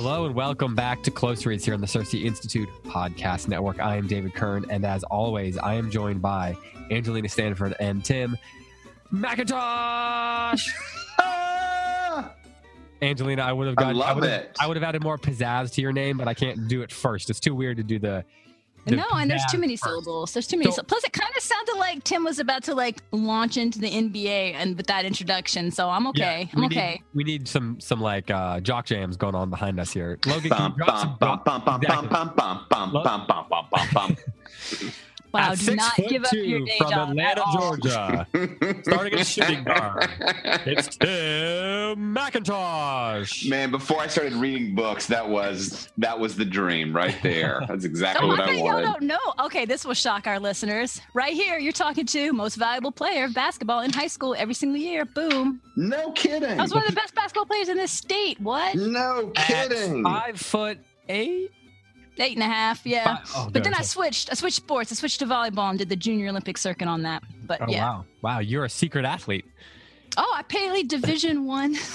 Hello and welcome back to Close Reads here on the CiRCE Institute Podcast Network. I am David Kern, and as always, I am joined by Angelina Stanford and Tim McIntosh. Angelina, I would have I gotten, love would have, it. I would have added more pizzazz to your name, but I can't do it first. It's too weird to do the. The No, and there's too many first. syllables. There's too many. So- Plus, it kind of sounded like Tim was about to like launch into the NBA and with that introduction. So I'm okay. I'm we okay. Need, we need some some like uh, jock jams going on behind us here. Logan, can Bum, you drop some bum, bum, bum, bum, bum, bum, bum, bum, bum, bum, bum, bum. Wow, At do six not foot give up two your day from job at Atlanta, all. Georgia, starting a shooting guard. It's Tim McIntosh. Man, before I started reading books, that was that was the dream right there. That's exactly So what I I bet y'all don't know. Okay, this will shock our listeners. Right here, you're talking to most valuable player of basketball in high school every single year. Boom. No kidding. I was one of the best basketball players in this state. What? No At kidding. Five foot eight. Eight and a half. Yeah. Five- oh, but then I switched. I switched sports. I switched to volleyball and did the junior Olympic circuit on that. But Oh yeah. wow, wow! You're a secret athlete. Oh, I played Division One.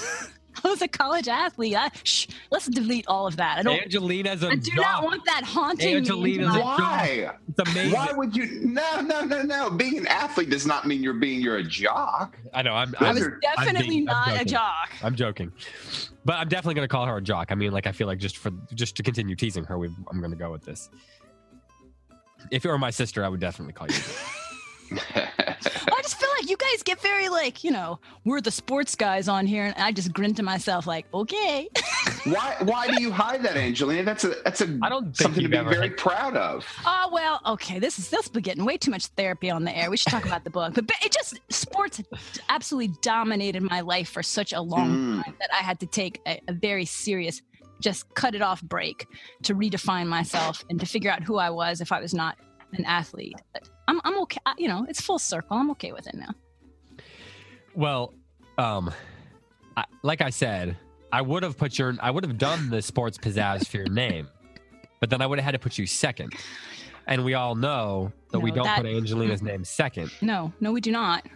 I was a college athlete. I, shh, let's delete all of that. I don't. Angelina's a I do jock. not want that haunting Angelina's me. a into Why? It's amazing. Why would you? No, no, no, no. Being an athlete does not mean you're being you're a jock. I know. I'm. I I'm, was I'm Definitely being- I'm not a jock. I'm joking, but I'm definitely going to call her a jock. I mean, like I feel like just for just to continue teasing her, we I'm going to go with this. If it were my sister, I would definitely call you. I just feel like you guys get very like, you know, we're the sports guys on here, and I just grin to myself like, okay. why? Why do you hide that, Angelina? That's a that's a I don't something to be very had- proud of. Oh well, okay. This is this be getting way too much therapy on the air. We should talk about the book. But, but it just sports absolutely dominated my life for such a long Mm. time that I had to take a, a very serious, just cut it off break to redefine myself and to figure out who I was if I was not an athlete. But I'm I'm okay. I- You know, it's full circle. I'm okay with it now. Well, um, I, like I said, I would have put your, I would have done the sports pizzazz for your name, but then I would have had to put you second. And we all know that we don't that- put Angelina's name second. No, no, we do not.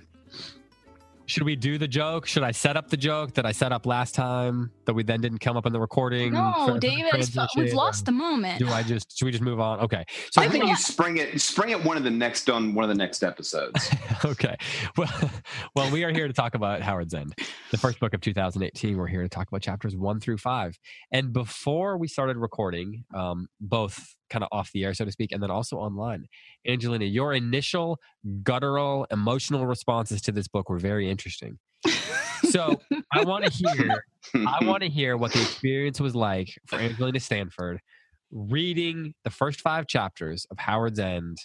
Should we do the joke? Should I set up the joke that I set up last time that we then didn't come up in the recording? for- for No, David, it's, we've lost the moment. Do I just, should we just move on? Okay. So I think you spring it spring it one of the next on one of the next episodes. okay. Well, well, we are here to talk about Howards End, the first book of 2018. We're here to talk about chapters one through five. And before we started recording, um, both kind of off the air, so to speak, and then also online, Angelina, your initial guttural, emotional responses to this book were very interesting. So I want to hear, I want to hear what the experience was like for Angelina Stanford reading the first five chapters of Howards End.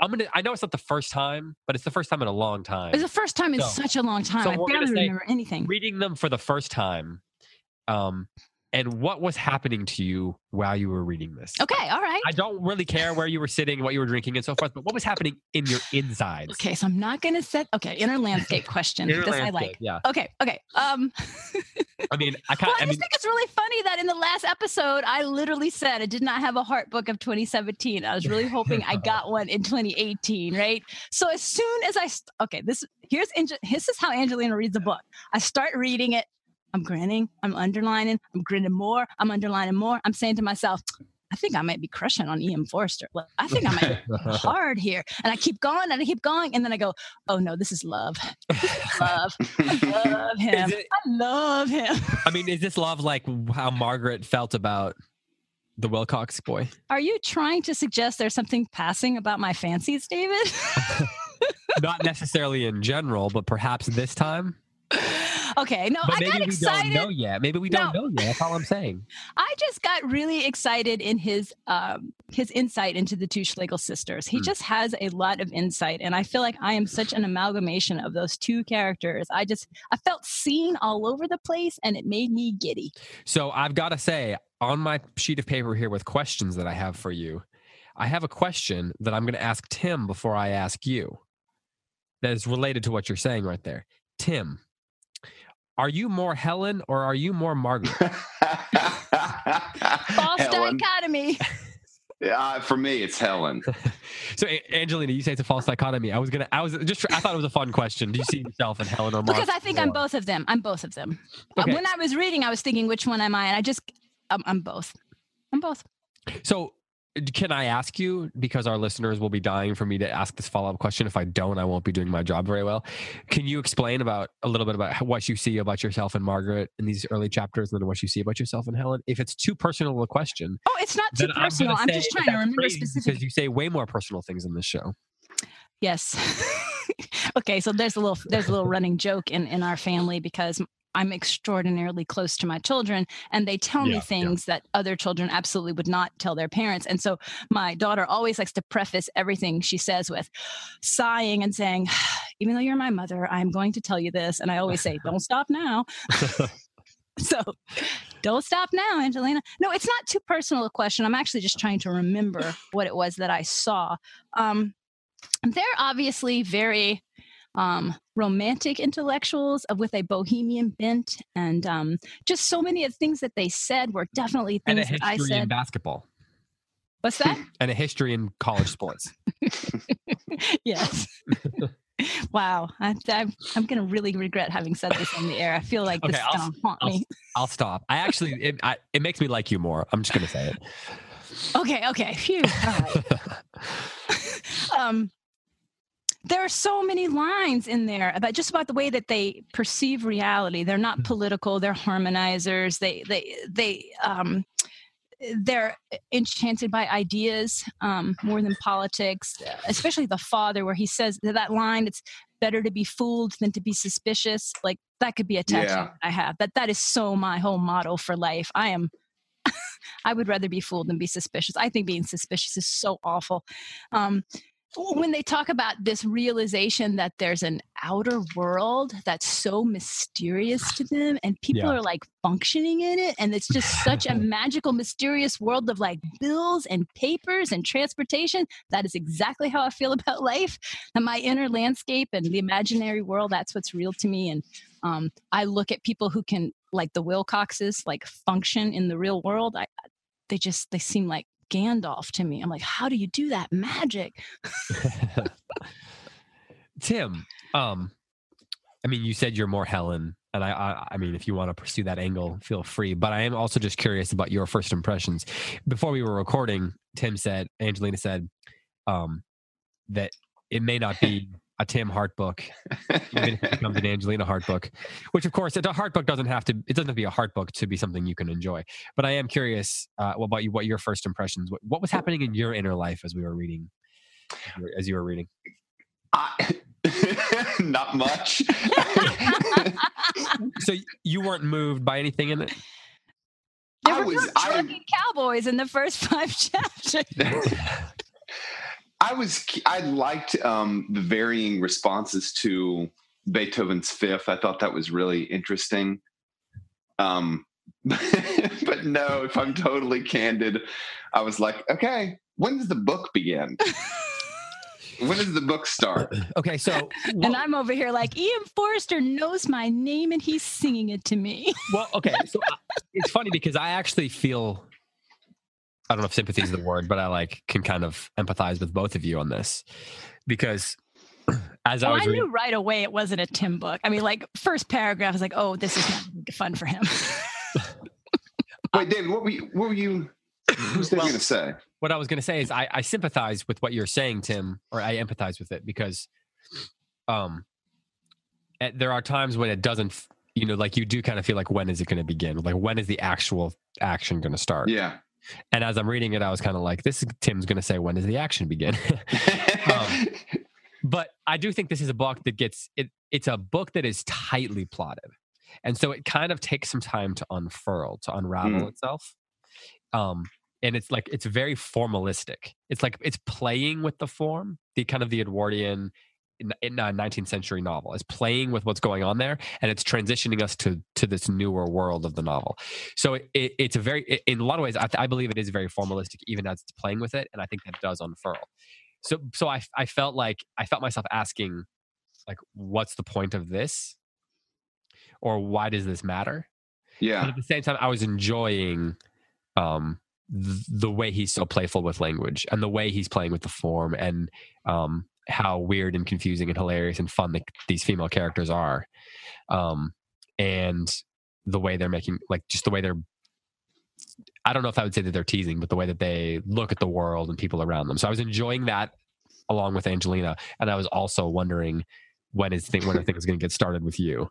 I'm gonna. I know it's not the first time, but it's the first time in a long time. It's the first time in So- such a long time. so I barely remember anything. Reading them for the first time, um, and what was happening to you while you were reading this? Okay, all right. I don't really care where you were sitting, what you were drinking, and so forth. But what was happening in your insides? Okay, so I'm not going to set. Okay, inner landscape question. Inner this I landscape, like. Yeah. Okay, okay. Um, I mean, I kind. well, I I just mean, think it's really funny that in the last episode, I literally said I did not have a heart book of 2017. I was really hoping I got one in 2018, right? So as soon as I, okay, this here's this is how Angelina reads the book. I start reading it. I'm grinning. I'm underlining. I'm grinning more. I'm underlining more. I'm saying to myself. I think I might be crushing on E.M. Forster. Like, I think I might be hard here. And I keep going and I keep going. And then I go, oh no, this is love. This is love. I love him. it- I love him. I mean, is this love like how Margaret felt about the Wilcox boy? Are you trying to suggest there's something passing about my fancies, David? Not necessarily in general, but perhaps this time. Okay, no, But I maybe got we excited. don't know yet. Maybe we don't No. know yet. That's all I'm saying. I just got really excited in his um, his insight into the two Schlegel sisters. He Hmm. just has a lot of insight, and I feel like I am such an amalgamation of those two characters. I just I felt seen all over the place, and it made me giddy. So I've got to say, on my sheet of paper here with questions that I have for you, I have a question that I'm going to ask Tim before I ask you. That is related to what you're saying right there. Tim, are you more Helen or are you more Margaret? False Helen. dichotomy. Uh, for me, it's Helen. So, A- Angelina, you say it's a false dichotomy. I was gonna, I was just, I thought it was a fun question. Do you see yourself in Helen or Margaret? because I think I'm both of them. I'm both of them. Uh, Okay. When I was reading, I was thinking, which one am I? And I just, I'm, I'm both. I'm both. So, can I ask you because our listeners will be dying for me to ask this follow up question? If I don't, I won't be doing my job very well. Can you explain about a little bit about what you see about yourself and Margaret in these early chapters, and then what you see about yourself and Helen? If it's too personal a question, Oh, it's not too then I'm, personal. I'm, just trying to remember crazy specific. because you say way more personal things in this show. Yes. okay, so there's a little there's a little running joke in in our family because I'm extraordinarily close to my children and they tell Yeah, me yeah. things that other children absolutely would not tell their parents. And so my daughter always likes to preface everything she says with sighing and saying, "Even though you're my mother, I'm going to tell you this." And I always say, "Don't stop now." so don't stop now angelina no it's not too personal a question i'm actually just trying to remember what it was that i saw um, they're obviously very um, romantic intellectuals of with a bohemian bent and um, just so many of the things that they said were definitely And a things that i history in said. basketball. What's that? And a history in college sports. yes. Wow. I, I'm, I'm gonna really regret having said this on the air. I feel like this Okay, is I'll gonna haunt I'll me. I'll stop. I actually, it, I, it makes me like you more. I'm just going to say it. okay okay. Phew. All right. Um there are so many lines in there about just about the way that they perceive reality they're not political they're harmonizers they they they um they're enchanted by ideas um, more than politics especially the father where he says that, that line it's better to be fooled than to be suspicious like that could be a tattoo Yeah. i have that that is so my whole motto for life i am I would rather be fooled than be suspicious. I think being suspicious is so awful. Um, when they talk about this realization that there's an outer world that's so mysterious to them and people Yeah. are like functioning in it and it's just such a magical mysterious world of like bills and papers and transportation that is exactly how i feel about life and my inner landscape and the imaginary world that's what's real to me and um, i look at people who can like the wilcoxes like function in the real world I, they just they seem like gandalf to me i'm like how do you do that magic Tim, um, I mean, you said you're more Helen, and I, I, I mean, if you want to pursue that angle, feel free. But I am also just curious about your first impressions. Before we were recording, Tim said, Angelina said, um, that it may not be a Tim heart book, even if it becomes an Angelina heart book. Which, of course, a heart book doesn't have to. It doesn't have to be a heart book to be something you can enjoy. But I am curious uh, what about you. What your first impressions? What, what was happening in your inner life as we were reading? as you were- As you were reading. I, not much. so you weren't moved by anything in it there I were was- no I- cowboys in the first five chapters I was I liked um, the varying responses to Beethoven's Fifth. I thought that was really interesting. Um, but no, if I'm totally candid, I was like, okay, when does the book begin? when does the book start? okay so and i'm over here like E.M. Forster knows my name and he's singing it to me well okay so I- it's funny because i actually feel i don't know if sympathy is the word but i like can kind of empathize with both of you on this because as i was I reading knew right away it wasn't a Tim book. I mean, like first paragraph I was like, "Oh, this is not fun for him." Wait, David, what were you? What were you? Who's they Well- going to say? what i was going to say is I, I sympathize with what you're saying tim or i empathize with it because um eh, there are times when it doesn't you know like you do kind of feel like when is it going to begin like when is the actual action going to start Yeah. And as i'm reading it i was kind of like this is tim's going to say when does the action begin Um, but I do think this is a book that gets it. It's a book that is tightly plotted, and so it kind of takes some time to unfurl to unravel Mm. itself um and it's like it's very formalistic it's like it's playing with the form the kind of the edwardian in, a 19th century novel it's playing with what's going on there and it's transitioning us to to this newer world of the novel. So it, it, it's a very it, in a lot of ways I, I believe it is very formalistic even as it's playing with it and i think that does unfurl. So so i i felt like i felt myself asking like what's the point of this? Or why does this matter? Yeah. but at the same time i was enjoying um the way he's so playful with language and the way he's playing with the form and um how weird and confusing and hilarious and fun the, these female characters are um and the way they're making like just the way they're i don't know if i would say that they're teasing but the way that they look at the world and people around them so i was enjoying that along with angelina and i was also wondering when is thing when I think is going to get started with you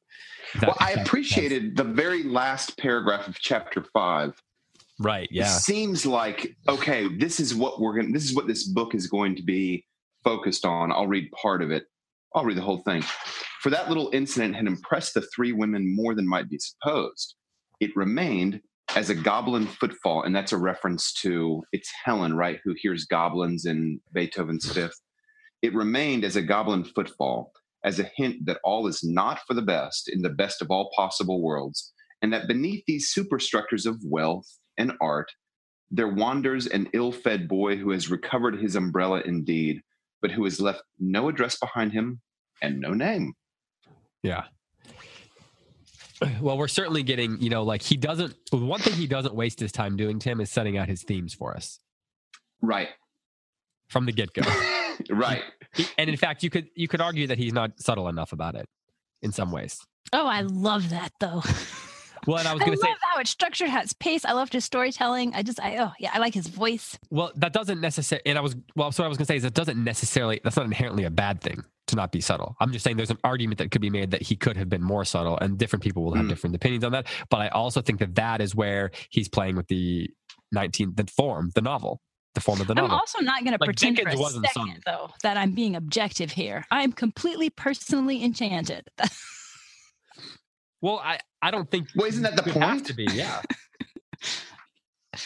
That- Well, I appreciated the very last paragraph of chapter five. right It yeah seems like okay, this is what we're going. to This is what this book is going to be focused on. I'll read part of it. I'll read the whole thing. For that little incident had impressed the three women more than might be supposed. It remained as a goblin footfall, and that's a reference to it's Helen, right, who hears goblins in Beethoven's Fifth. It remained as a goblin footfall, as a hint that all is not for the best in the best of all possible worlds, and that beneath these superstructures of wealth and art, there wanders an ill fed boy who has recovered his umbrella indeed, but who has left no address behind him and no name. Yeah. Well, we're certainly getting, you know, like he doesn't, one thing he doesn't waste his time doing, Tim, is setting out his themes for us Right. from the get go. right. and in fact, you could, you could argue that he's not subtle enough about it in some ways. Oh, I love that though. Well, and I was going to say, how it's structured, how it's paced. I loved his storytelling. I just, I oh yeah, I like his voice. well, that doesn't necessarily, and I was, well, so what I was going to say is it doesn't necessarily, that's not inherently a bad thing to not be subtle. I'm just saying there's an argument that could be made that he could have been more subtle and different people will have Mm. different opinions on that. But I also think that that is where he's playing with the 19th, the form, the novel, the form of the novel. I'm also not going to Like, pretend Dickens for a wasn't second, though, that I'm being objective here. I'm completely personally enchanted. Well, I, I don't think. Well, isn't that the you have point? to be, yeah.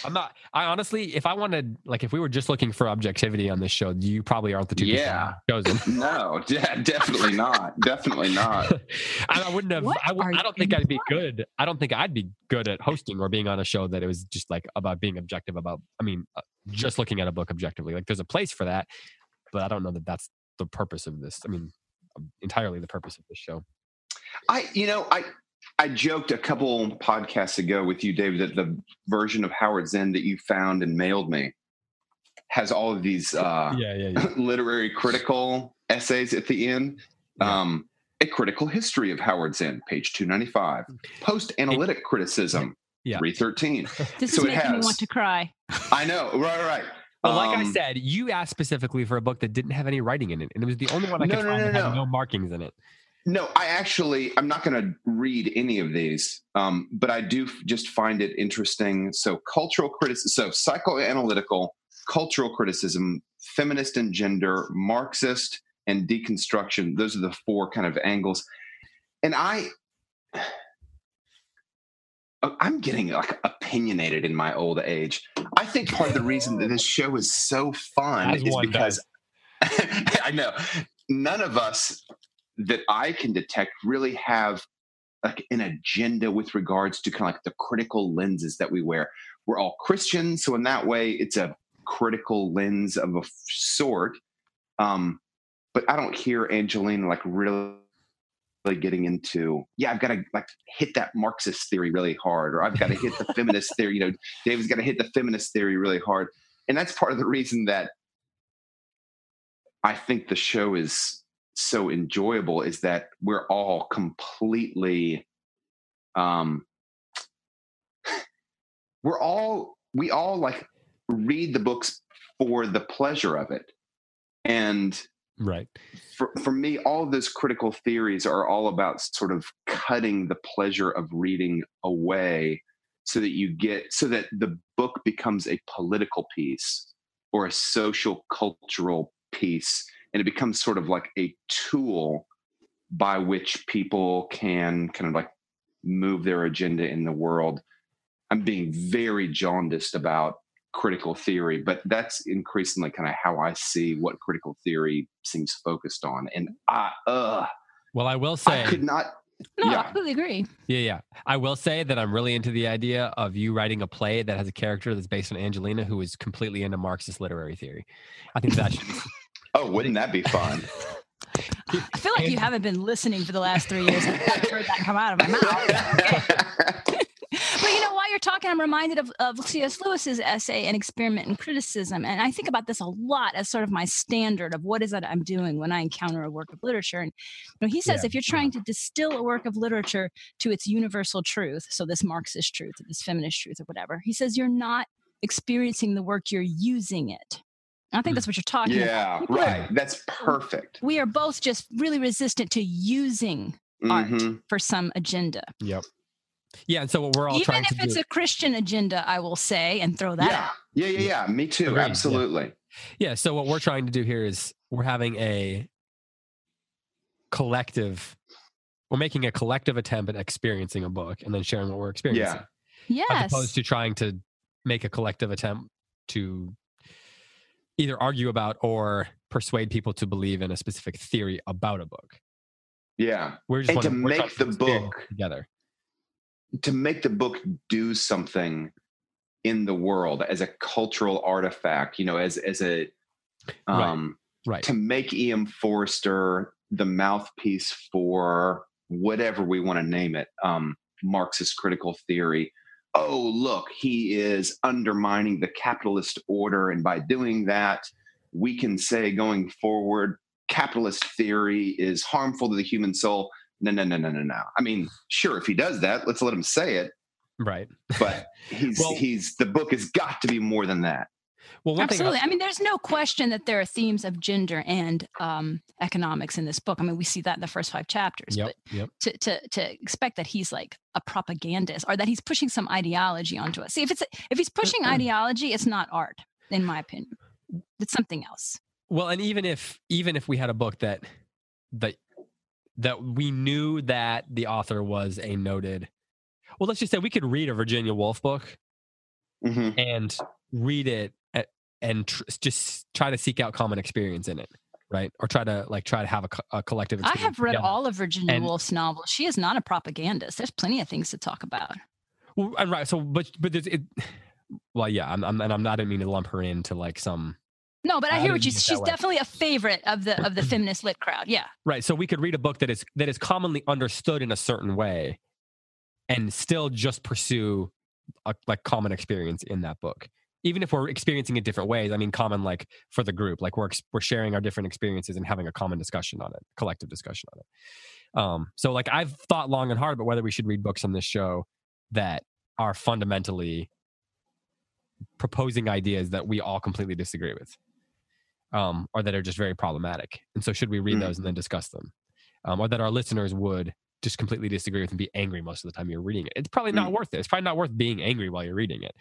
I'm not. I honestly, if I wanted, like, if we were just looking for objectivity on this show, you probably aren't the two people Yeah. chosen. No, de- definitely not. Definitely not. and I wouldn't have. What I, w- I don't think I'd be implying? good. I don't think I'd be good at hosting or being on a show that it was just like about being objective about. I mean, uh, just looking at a book objectively. Like, there's a place for that, but I don't know that that's the purpose of this. I mean, entirely the purpose of this show. I, you know, I, I joked a couple podcasts ago with you, David, that the version of Howards End that you found and mailed me has all of these uh, yeah, yeah, yeah. literary critical essays at the end. Yeah. Um, a critical history of Howards End, page 295. Post analytic criticism, Yeah. 313. This So is it making me want to cry. I know, right, right. Well, like I Um, said, you asked specifically for a book that didn't have any writing in it, and it was the only one I No, could no, find no, that had no. no markings in it. No, I actually, I'm not going to read any of these, um, but I do f- just find it interesting. So, cultural criticism, so psychoanalytical, cultural criticism, feminist and gender, Marxist, and deconstruction. Those are the four kind of angles. And I, oh, I'm getting like opinionated in my old age. I think part of the reason that this show is so fun As is because I know none of us that I can detect really have like an agenda with regards to kind of like the critical lenses that we wear. We're all Christians, so in that way, it's a critical lens of a f- sort. Um, but I don't hear Angelina like really getting into yeah i've got to like hit that marxist theory really hard or i've got to hit the feminist theory you know david's got to hit the feminist theory really hard and that's part of the reason that i think the show is so enjoyable is that we're all completely um we're all we all like read the books for the pleasure of it and Right. for, for me, all of those critical theories are all about sort of cutting the pleasure of reading away so that you get, so that the book becomes a political piece or a social cultural piece. And it becomes sort of like a tool by which people can kind of like move their agenda in the world. I'm being very jaundiced about critical theory, but that's increasingly kind of how I see what critical theory seems focused on. And I, uh, Well, I will say I could not. No, Yeah. I completely agree. Yeah, yeah. I will say that I'm really into the idea of you writing a play that has a character that's based on Angelina who is completely into Marxist literary theory. I think that should Oh, wouldn't that be fun? I feel like you haven't been listening for the last three years. I've heard that come out of my mouth. But you know, while you're talking, I'm reminded of, of C.S. Lewis's essay, An Experiment in Criticism. And I think about this a lot as sort of my standard of what is it I'm doing when I encounter a work of literature. And you know, he says Yeah. if you're trying to distill a work of literature to its universal truth, so this Marxist truth or this feminist truth or whatever, he says you're not experiencing the work, you're using it. And I think that's what you're talking about. yeah, People are- right. That's perfect. We are both just really resistant to using art Mhm. for some agenda. Yep. Yeah, and so what we're all Even trying if to it's do. a Christian agenda, I will say and throw that Yeah. out. yeah, yeah, yeah. Me too. Agreed. Absolutely. yeah, so what we're trying to do here is we're having a collective we're making a collective attempt at experiencing a book and then sharing what we're experiencing. Yes. as opposed to trying to make a collective attempt to either argue about or persuade people to believe in a specific theory about a book. Yeah. We're just And to make the book- together. To make the book do something in the world as a cultural artifact, you know, as as a Right. um Right. to make E.M. Forster the mouthpiece for whatever we want to name it, um, Marxist critical theory. Oh, look, he is undermining the capitalist order. And by doing that, we can say going forward, capitalist theory is harmful to the human soul. No, no, no, no, no, no. I mean, sure, if he does that, let's let him say it. Right. But he's Well- he's the book has got to be more than that. Well, one Absolutely. thing I mean, there's no question that there are themes of gender and um, economics in this book. I mean, we see that in the first five chapters. Yep. Yep. But to, to to expect that he's like a propagandist or that he's pushing some ideology onto us. See, if it's if he's pushing ideology, it's not art, in my opinion. It's something else. Well, and even if even if we had a book that that that we knew that the author was a noted well, let's just say we could read a Virginia Woolf book hmm and read it a- and tr- just try to seek out common experience in it, right? Or try to like try to have a, co- a collective. I have read together. all of Virginia And- Woolf's novels. She is not a propagandist. There's plenty of things to talk about. Well, and right. So, but but there's it. Well, yeah, I'm, I'm and I'm not. I didn't mean to lump her into like some No, but I I hear what you. She's way. definitely a favorite of the of the feminist lit crowd. Yeah. right. So we could read a book that is that is commonly understood in a certain way, and still just pursue a, like common experience in that book, even if we're experiencing it different ways. I mean, common like for the group, like we're we're sharing our different experiences and having a common discussion on it, collective discussion on it. Um, so like I've thought long and hard about whether we should read books on this show that are fundamentally proposing ideas that we all completely disagree with um, or that are just very problematic and so should we read Mm. those and then discuss them um, or that our listeners would just completely disagree with and be angry most of the time you're reading it it's probably not worth it it's probably not worth being angry while you're reading it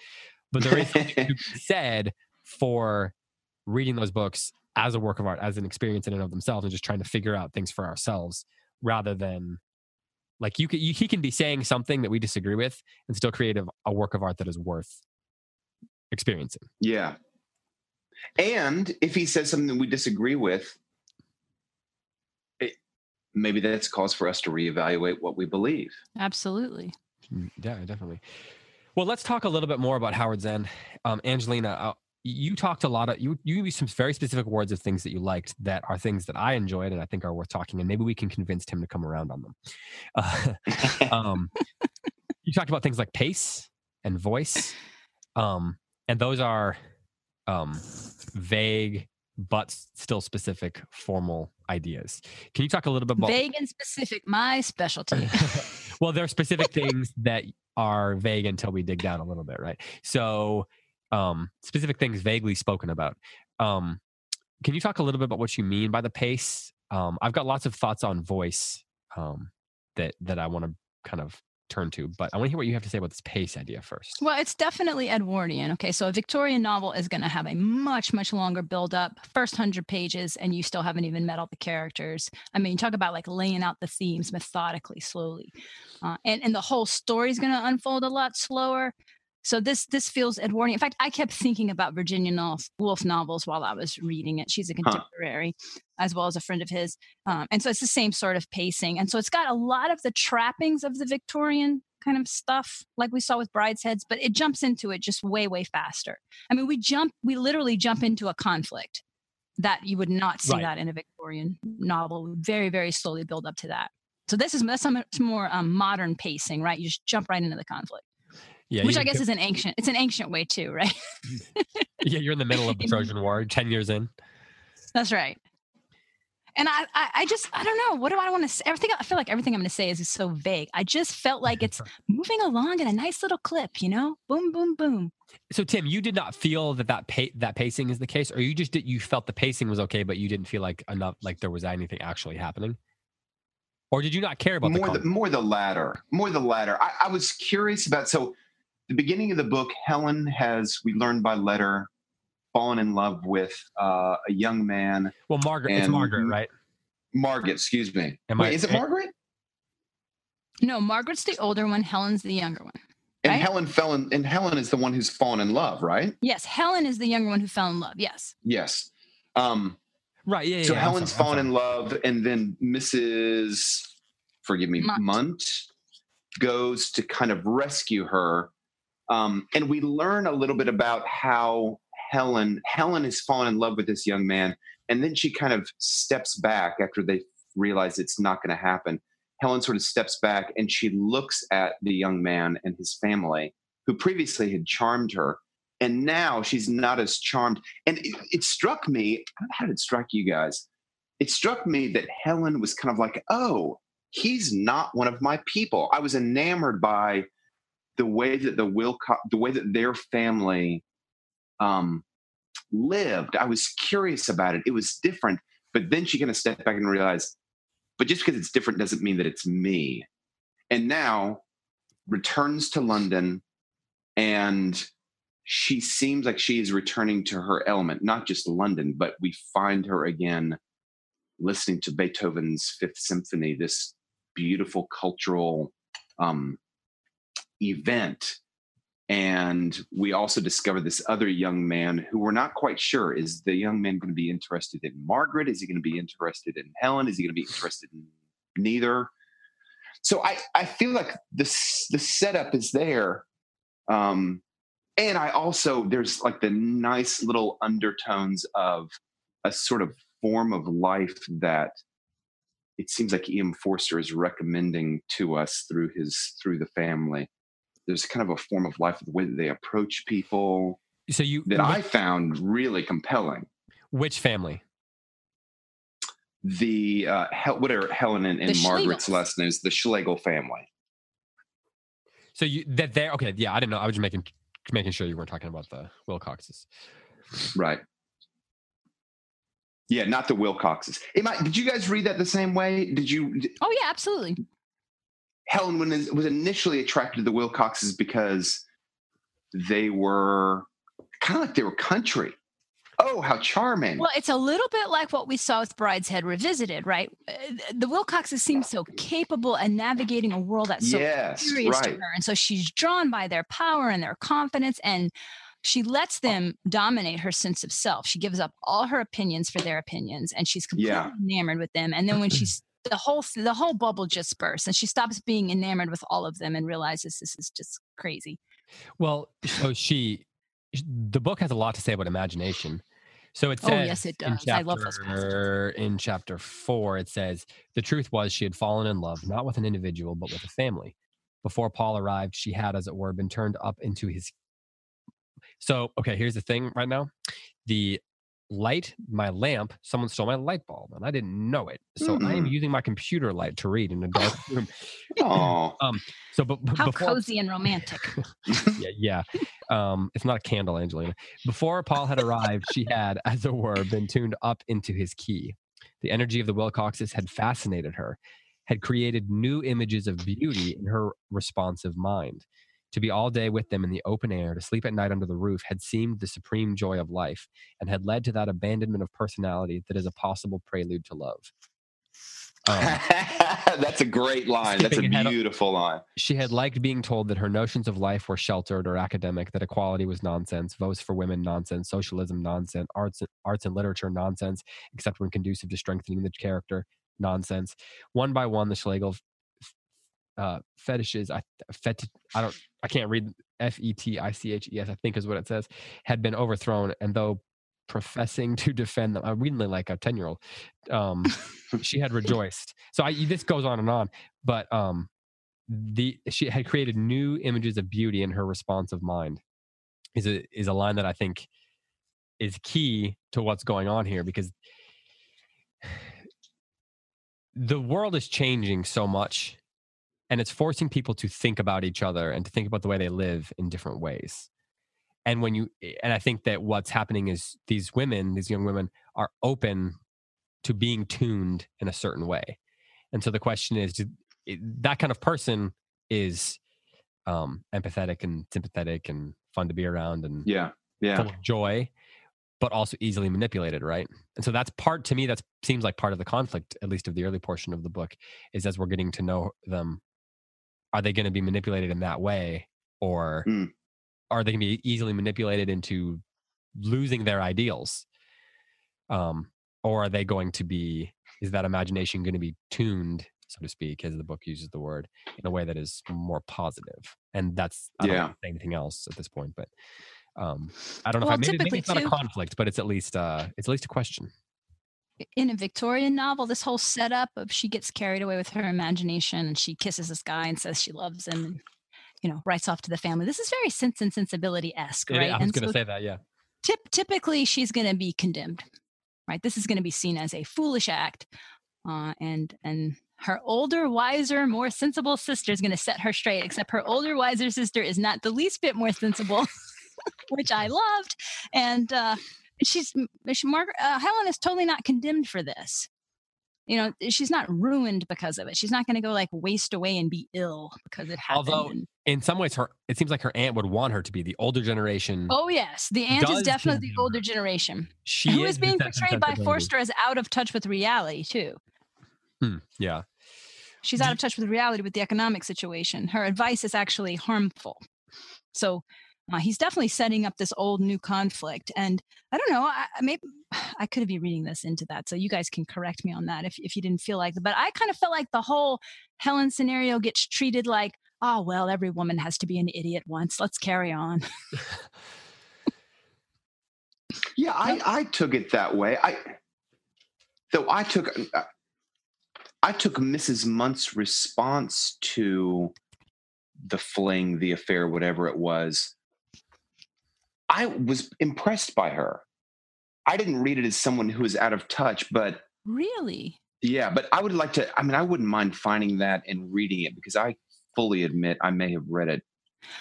but there is something to be said for reading those books as a work of art as an experience in and of themselves and just trying to figure out things for ourselves rather than like you can you, he can be saying something that we disagree with and still create a, a work of art that is worth experiencing Yeah. And if he says something that we disagree with, it, maybe that's cause for us to reevaluate what we believe. Absolutely. Mm, Yeah, definitely. Well, let's talk a little bit more about Howards End. Um, Angelina, uh, you talked a lot of you. You used some very specific words of things that you liked that are things that I enjoyed and I think are worth talking. And maybe we can convince Tim to come around on them. Uh, um, you talked about things like pace and voice, um, and those are um, vague but still specific formal ideas. Can you talk a little bit about Vague and specific, my specialty. well, there are specific things that are vague until we dig down a little bit, right? So, um, specific things vaguely spoken about. Um, can you talk a little bit about what you mean by the pace? Um, I've got lots of thoughts on voice um, that that I want to kind of turn to. But I want to hear what you have to say about this pace idea first. Well, it's definitely Edwardian. Okay, so a Victorian novel is going to have a much, much longer build up, first hundred pages, and you still haven't even met all the characters. I mean, talk about like laying out the themes methodically, slowly, uh, and and the whole story is going to unfold a lot slower. So this this feels Edwardian. In fact, I kept thinking about Virginia Woolf novels while I was reading it. She's a contemporary, huh. as well as a friend of his, um, and so it's the same sort of pacing. And so it's got a lot of the trappings of the Victorian kind of stuff, like we saw with Bridesheads, but it jumps into it just way way faster. I mean, we jump, we literally jump into a conflict that you would not see right. that in a Victorian novel. We very very slowly build up to that. So this is that's much more um, modern pacing, right? You just jump right into the conflict. Yeah, which I guess is an ancient. It's an ancient way too, right? yeah, you're in the middle of the Trojan War, ten years in. That's right. And I, I, I just, I don't know. What do I want to say? Everything I feel like everything I'm going to say is, is so vague. I just felt like it's moving along in a nice little clip, you know, boom, boom, boom. So Tim, you did not feel that that pa- that pacing is the case, or you just did you felt the pacing was okay, but you didn't feel like enough, like there was anything actually happening, or did you not care about more the, the more the latter, more the latter. I, I was curious about so the beginning of the book, Helen has, we learned by letter, fallen in love with uh, a young man. Well, Margaret, it's Margaret, right? Margaret, excuse me. Am Wait, I, is it Margaret? No, Margaret's the older one. Helen's the younger one. Right? And Helen fell in, and Helen is the one who's fallen in love, right? Yes, Helen is the younger one who fell in love. Yes. Yes. Um, right. Yeah. So yeah, Helen's fallen in love, and then Mrs. Forgive me, Munt. Munt goes to kind of rescue her um, and we learn a little bit about how Helen Helen has fallen in love with this young man, and then she kind of steps back after they realize it's not going to happen. Helen sort of steps back and she looks at the young man and his family, who previously had charmed her, and now she's not as charmed. And it, it struck me. How did it strike you guys? It struck me that Helen was kind of like, "Oh, he's not one of my people." I was enamored by the way that the Wilcox, the way that their family um, lived. I was curious about it. It was different, but then she kind of stepped back and realized, but just because it's different doesn't mean that it's me. And now returns to London, and she seems like she is returning to her element, not just London, but we find her again listening to Beethoven's Fifth Symphony, this beautiful cultural um, event. And we also discovered this other young man who we're not quite sure is the young man going to be interested in Margaret? Is he going to be interested in Helen? Is he going to be interested in neither? So I, I feel like this the setup is there. Um, and I also there's like the nice little undertones of a sort of form of life that it seems like E.M. Forster is recommending to us through his through the family there's kind of a form of life the way that they approach people so you that i found really compelling which family the uh Hel- whatever helen and, and margaret's last name is the schlegel family so you that they're okay yeah i didn't know i was just making making sure you weren't talking about the wilcoxes right yeah, not the Wilcoxes. Am I, did you guys read that the same way? Did you? Oh yeah, absolutely. Helen was initially attracted to the Wilcoxes because they were kind of like they were country. Oh, how charming. Well, it's a little bit like what we saw with Brideshead Revisited, right? Uh, the Wilcoxes seem so capable and navigating a world that's so yes, curious right. to her. And so she's drawn by their power and their confidence and she lets them dominate her sense of self. She gives up all her opinions for their opinions and she's completely yeah. enamored with them. And then when she's the whole the whole bubble just bursts and she stops being enamored with all of them and realizes this is just crazy. Well so she the book has a lot to say about imagination. So it says oh yes it does. Chapter, i love this passage. in chapter four it says the truth was she had fallen in love not with an individual but with a family. Before paul arrived she had as it were been turned up into his so okay here's the thing right now. The light my lamp someone stole my light bulb and i didn't know it so mm. i am mm. using my computer light to read in a dark room oh um so but, how before, cozy and romantic yeah yeah um it's not a candle angelina before paul had arrived she had as it were been tuned up into his key the energy of the wilcoxes had fascinated her had created new images of beauty in her responsive mind. To be all day with them in the open air, to sleep at night under the roof, had seemed the supreme joy of life and had led to that abandonment of personality that is a possible prelude to love. Um, That's a great line. That's a beautiful line. she had liked being told that her notions of life were sheltered or academic, that equality was nonsense, votes for women nonsense, socialism nonsense, arts arts and literature nonsense, except when conducive to strengthening the character nonsense. One by one, the Schlegel uh, fetishes, I fet, I don't, I can't read F E T I C H E S. I think is what it says, had been overthrown, and though professing to defend them, I'm reading like a ten year old. Um, she had rejoiced. So I, this goes on and on, but um, the she had created new images of beauty in her responsive mind. Is a is a line that I think is key to what's going on here because the world is changing so much and it's forcing people to think about each other and to think about the way they live in different ways and when you and i think that what's happening is these women these young women are open to being tuned in a certain way and so the question is do, that kind of person is um empathetic and sympathetic and fun to be around and Yeah. Yeah. full of joy but also easily manipulated right and so that's part to me that seems like part of the conflict at least of the early portion of the book is as we're getting to know them are they going to be manipulated in that way or Mm. are they going to be easily manipulated into losing their ideals um or are they going to be is that imagination going to be tuned so to speak as the book uses the word in a way that is more positive and that's i don't Yeah. say anything else at this point but um i don't know Well, if i maybe, it's not a conflict but it's at least uh it's at least a question in a Victorian novel, this whole setup of she gets carried away with her imagination and she kisses this guy and says she loves him and you know writes off to the family. This is very Sense and Sensibility esque, right? i was and going to so say that yeah typ- typically she's going to be condemned, right? This is going to be seen as a foolish act, uh, and and her older, wiser, more sensible sister is going to set her straight. Except her older, wiser sister is not the least bit more sensible, which I loved, and uh, she's she, Margaret uh, Helen is totally not condemned for this. You know, she's not ruined because of it. She's not going to go like waste away and be ill because it happened. Although- in some ways her it seems like her aunt would want her to be the older generation oh yes, the aunt is definitely the older generation. she who is is being portrayed by Forster as out of touch with reality too. Hmm, yeah She's out of touch with reality with the economic situation. Her advice is actually harmful. So uh, he's definitely setting up this old new conflict. And I don't know, I, I maybe I could be reading this into that. So you guys can correct me on that if, if you didn't feel like that. But I kind of felt like the whole Helen scenario gets treated like, oh, well, every woman has to be an idiot once. Let's carry on. Yeah, I, I took it that way. I though I took uh, I took Mrs. Munt's response to the fling, the affair, whatever it was. I was impressed by her. I didn't read it as someone who was out of touch, but Really? yeah, but I would like to. I mean, I wouldn't mind finding that and reading it because I fully admit I may have read it.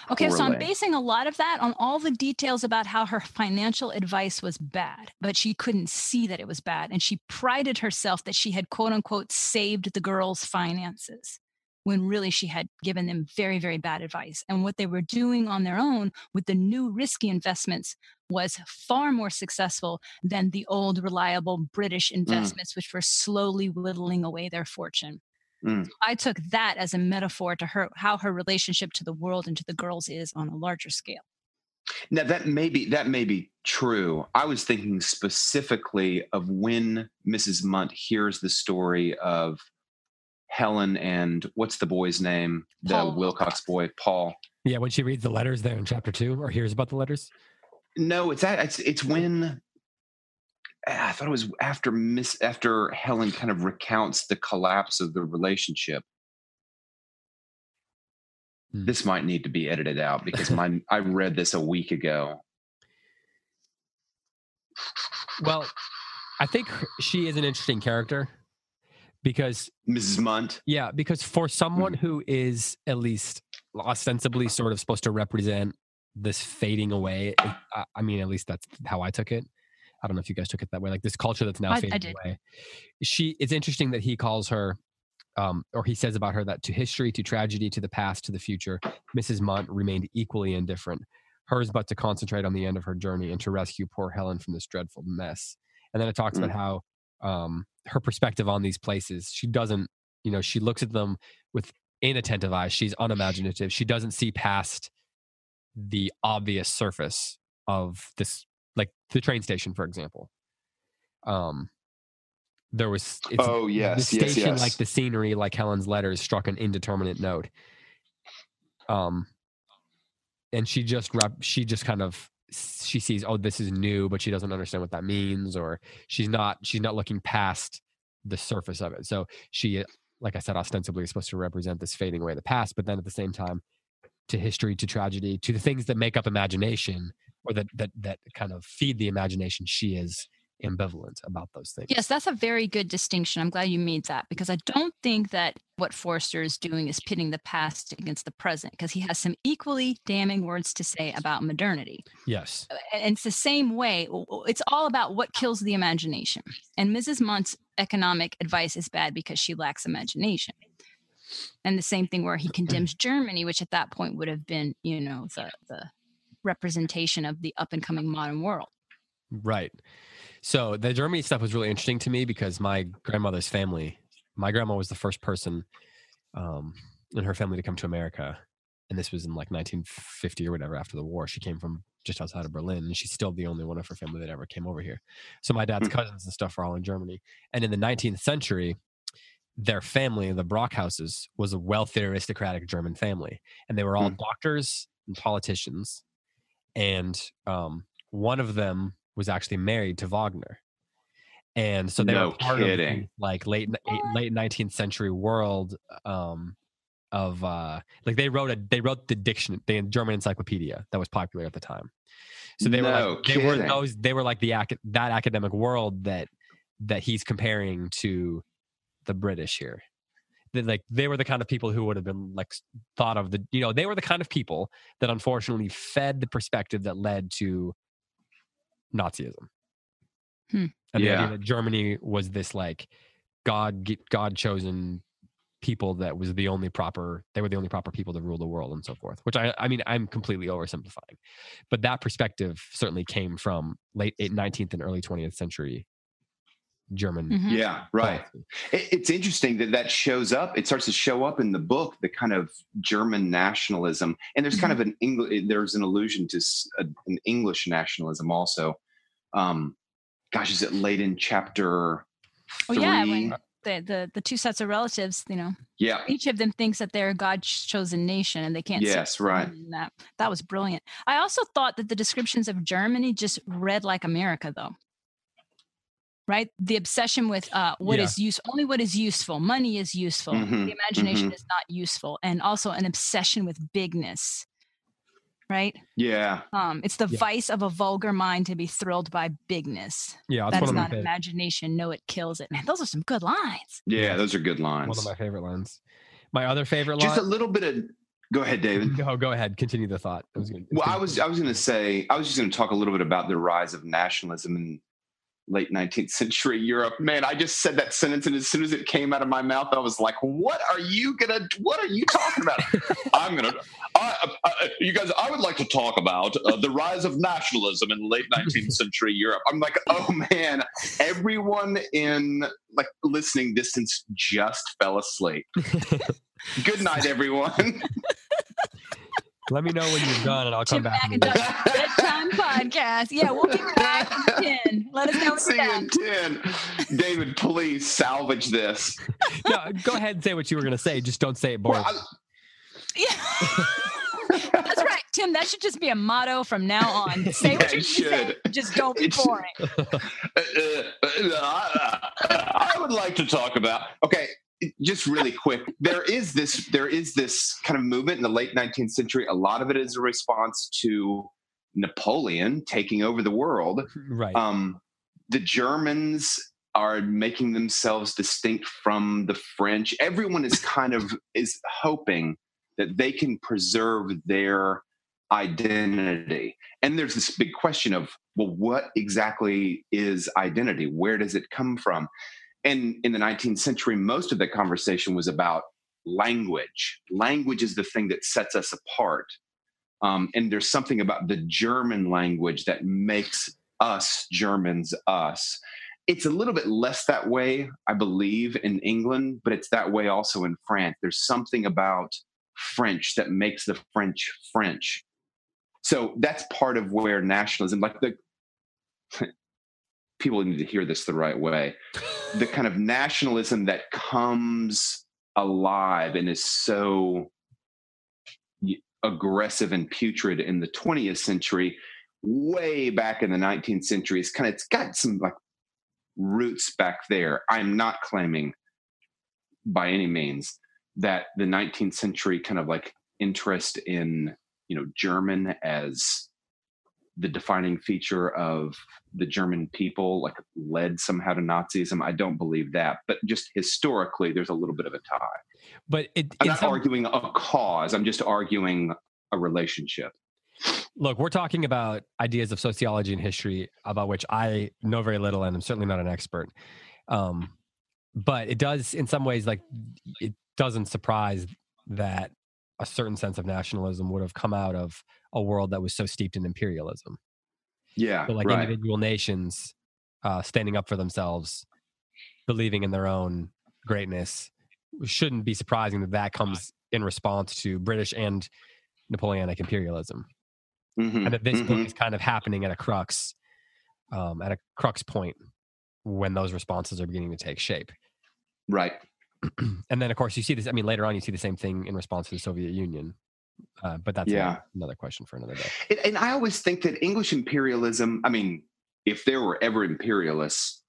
Okay, so I'm basing a lot of that on all the details about how her financial advice was bad, but she couldn't see that it was bad. And she prided herself that she had, quote unquote, saved the girls' finances when really she had given them very, very bad advice. And what they were doing on their own with the new risky investments was far more successful than the old, reliable British investments, which were slowly whittling away their fortune. Mm. I took that as a metaphor to her how her relationship to the world and to the girls is on a larger scale. Now that may be that may be true. I was thinking specifically of when Mrs. Munt hears the story of Helen and what's the boy's name? The Wilcox boy, Paul. yeah when she reads the letters there in chapter two or hears about the letters No, it's that it's it's when ah, I thought it was after Miss after Helen kind of recounts the collapse of the relationship. Hmm. This might need to be edited out because my I read this a week ago. well i think she is an interesting character because Mrs. Munt. Yeah, because for someone who is at least ostensibly sort of supposed to represent this fading away, it- I, I mean, at least that's how I took it. I don't know if you guys took it that way. Like this culture that's now I- I fading did. away. She. It's interesting that he calls her um, or he says about her that to history, to tragedy, to the past, to the future, Mrs. Munt remained equally indifferent. Hers but to concentrate on the end of her journey and to rescue poor Helen from this dreadful mess. And then it talks Mm. about how um, her perspective on these places, she doesn't, you know, she looks at them with inattentive eyes. She's unimaginative. She doesn't see past the obvious surface of this, like the train station, for example. Um, there was it's, oh the yes, yes, station, yes. like the scenery, like Helen's letters, struck an indeterminate note. Um, and she just she just kind of she sees, oh, this is new, but she doesn't understand what that means, or she's not she's not looking past the surface of it. So she, uh, like I said, ostensibly is supposed to represent this fading away of the past, but then at the same time, to history, to tragedy, to the things that make up imagination, or that that that kind of feed the imagination, she is ambivalent about those things. Yes, that's a very good distinction. I'm glad you made that because I don't think that what Forster is doing is pitting the past against the present because he has some equally damning words to say about modernity. Yes. And it's the same way. It's all about what kills the imagination. And Mrs. Munt's economic advice is bad because she lacks imagination. And the same thing where he condemns Germany, which at that point would have been, you know, the, the representation of the up and coming modern world. Right. So the Germany stuff was really interesting to me because my grandmother's family, my grandma was the first person um, in her family to come to America. And this was in like 1950 or whatever after the war. She came from just outside of Berlin and she's still the only one of her family that ever came over here. So my dad's Hmm. cousins and stuff are all in Germany. And in the 19th century, their family, the Brockhauses, was a wealthy aristocratic German family. And they were all Hmm. doctors and politicians. And um, one of them was actually married to Wagner. And so they No were part of the, like late eight- late 19th century world um, of uh, like they wrote a they wrote the diction the German encyclopedia that was popular at the time. So they were like they were kidding. those they were like the ac- that academic world that that he's comparing to the British here. That like they were the kind of people who would have been like thought of the you know they were the kind of people that unfortunately fed the perspective that led to Nazism. Hmm. And the Yeah. idea that Germany was this like God God chosen people that was the only proper they were the only proper people to rule the world and so forth. Which I I mean I'm completely oversimplifying, but that perspective certainly came from late 19th and early 20th century German. Mhm. Yeah, right. It, it's interesting that that shows up. It starts to show up in the book, the kind of German nationalism, and there's kind of an English. There's an allusion to s- a, an English nationalism also. Um, gosh, is it late in chapter Oh, three? yeah, when- The, the the two sets of relatives, you know, yeah, each of them thinks that they're God's chosen nation and they can't Yes, right. that. That was brilliant. I also thought that the descriptions of germany just read like america though. Right? The obsession with uh what Yeah. is use only what is useful. Money is useful. Mhm, the imagination mhm. is not useful. And also an obsession with bigness right yeah. um it's the Yeah. vice of a vulgar mind to be thrilled by bigness Yeah, that's that one is of my not favorite, imagination no it kills it man those are some good lines Yeah, those are good lines. one of my favorite lines. My other favorite lines. Just a little bit of. Go ahead, David. No, go ahead. Continue the thought. I was gonna, Well, I was I was going to say I was just going to talk a little bit about the rise of nationalism in late 19th century Europe. Man, I just said that sentence, and as soon as it came out of my mouth, I was like, "What are you gonna? What are you talking about?" I'm gonna. I, I, you guys, I would like to talk about uh, the rise of nationalism in late 19th century Europe. I'm like, oh man, everyone in like listening distance just fell asleep. Good night, everyone. Let me know when you're done, and I'll come Tim back. and- McIntyre bedtime podcast yeah we'll be back in 10 let us know when See you're you done in 10. David, please salvage this. no, go ahead and say what you were going to say. Just don't say it boring. Well, Yeah. That's right, Tim. That should just be a motto from now on. Say what Yeah, you're should. saying. Just don't be boring. uh, uh, I I would like to talk about. Okay, just really quick. There is this. There is this kind of movement in the late 19th century. A lot of it is a response to Napoleon taking over the world. right. Um, the Germans are making themselves distinct from the French. Everyone is kind of is hoping that they can preserve their identity. And there's this big question of, well, what exactly is identity? Where does it come from? And in the 19th century, most of the conversation was about language. Language is the thing that sets us apart. Um, and there's something about the German language that makes us Germans us. It's a little bit less that way, I believe, in England, but it's that way also in France. There's something about French that makes the French French. So that's part of where nationalism, like the people need to hear this the right way, the kind of nationalism that comes alive and is so aggressive and putrid in the 20th century way back in the 19th century is kind of it's got some like roots back there. I'm not claiming by any means that the 19th century kind of like interest in you know german as the defining feature of the german people like led somehow to nazism i don't believe that but just historically there's a little bit of a tie. But it, i'm not arguing a cause i'm just arguing a relationship. Look we're talking about ideas of sociology and history about which i know very little and i'm certainly not an expert. Um, but it does in some ways like it doesn't surprise that a certain sense of nationalism would have come out of a world that was so steeped in imperialism. Yeah, so like right. individual nations uh, standing up for themselves, believing in their own greatness, shouldn't be surprising that that comes in response to British and Napoleonic imperialism, mm-hmm. and that this mm-hmm. book is kind of happening at a crux, um, at a crux point when those responses are beginning to take shape. Right. and then of course you see this i mean later on you see the same thing in response to the soviet union uh, but that's yeah. another question for another day and, and i always think that english imperialism i mean if there were ever imperialists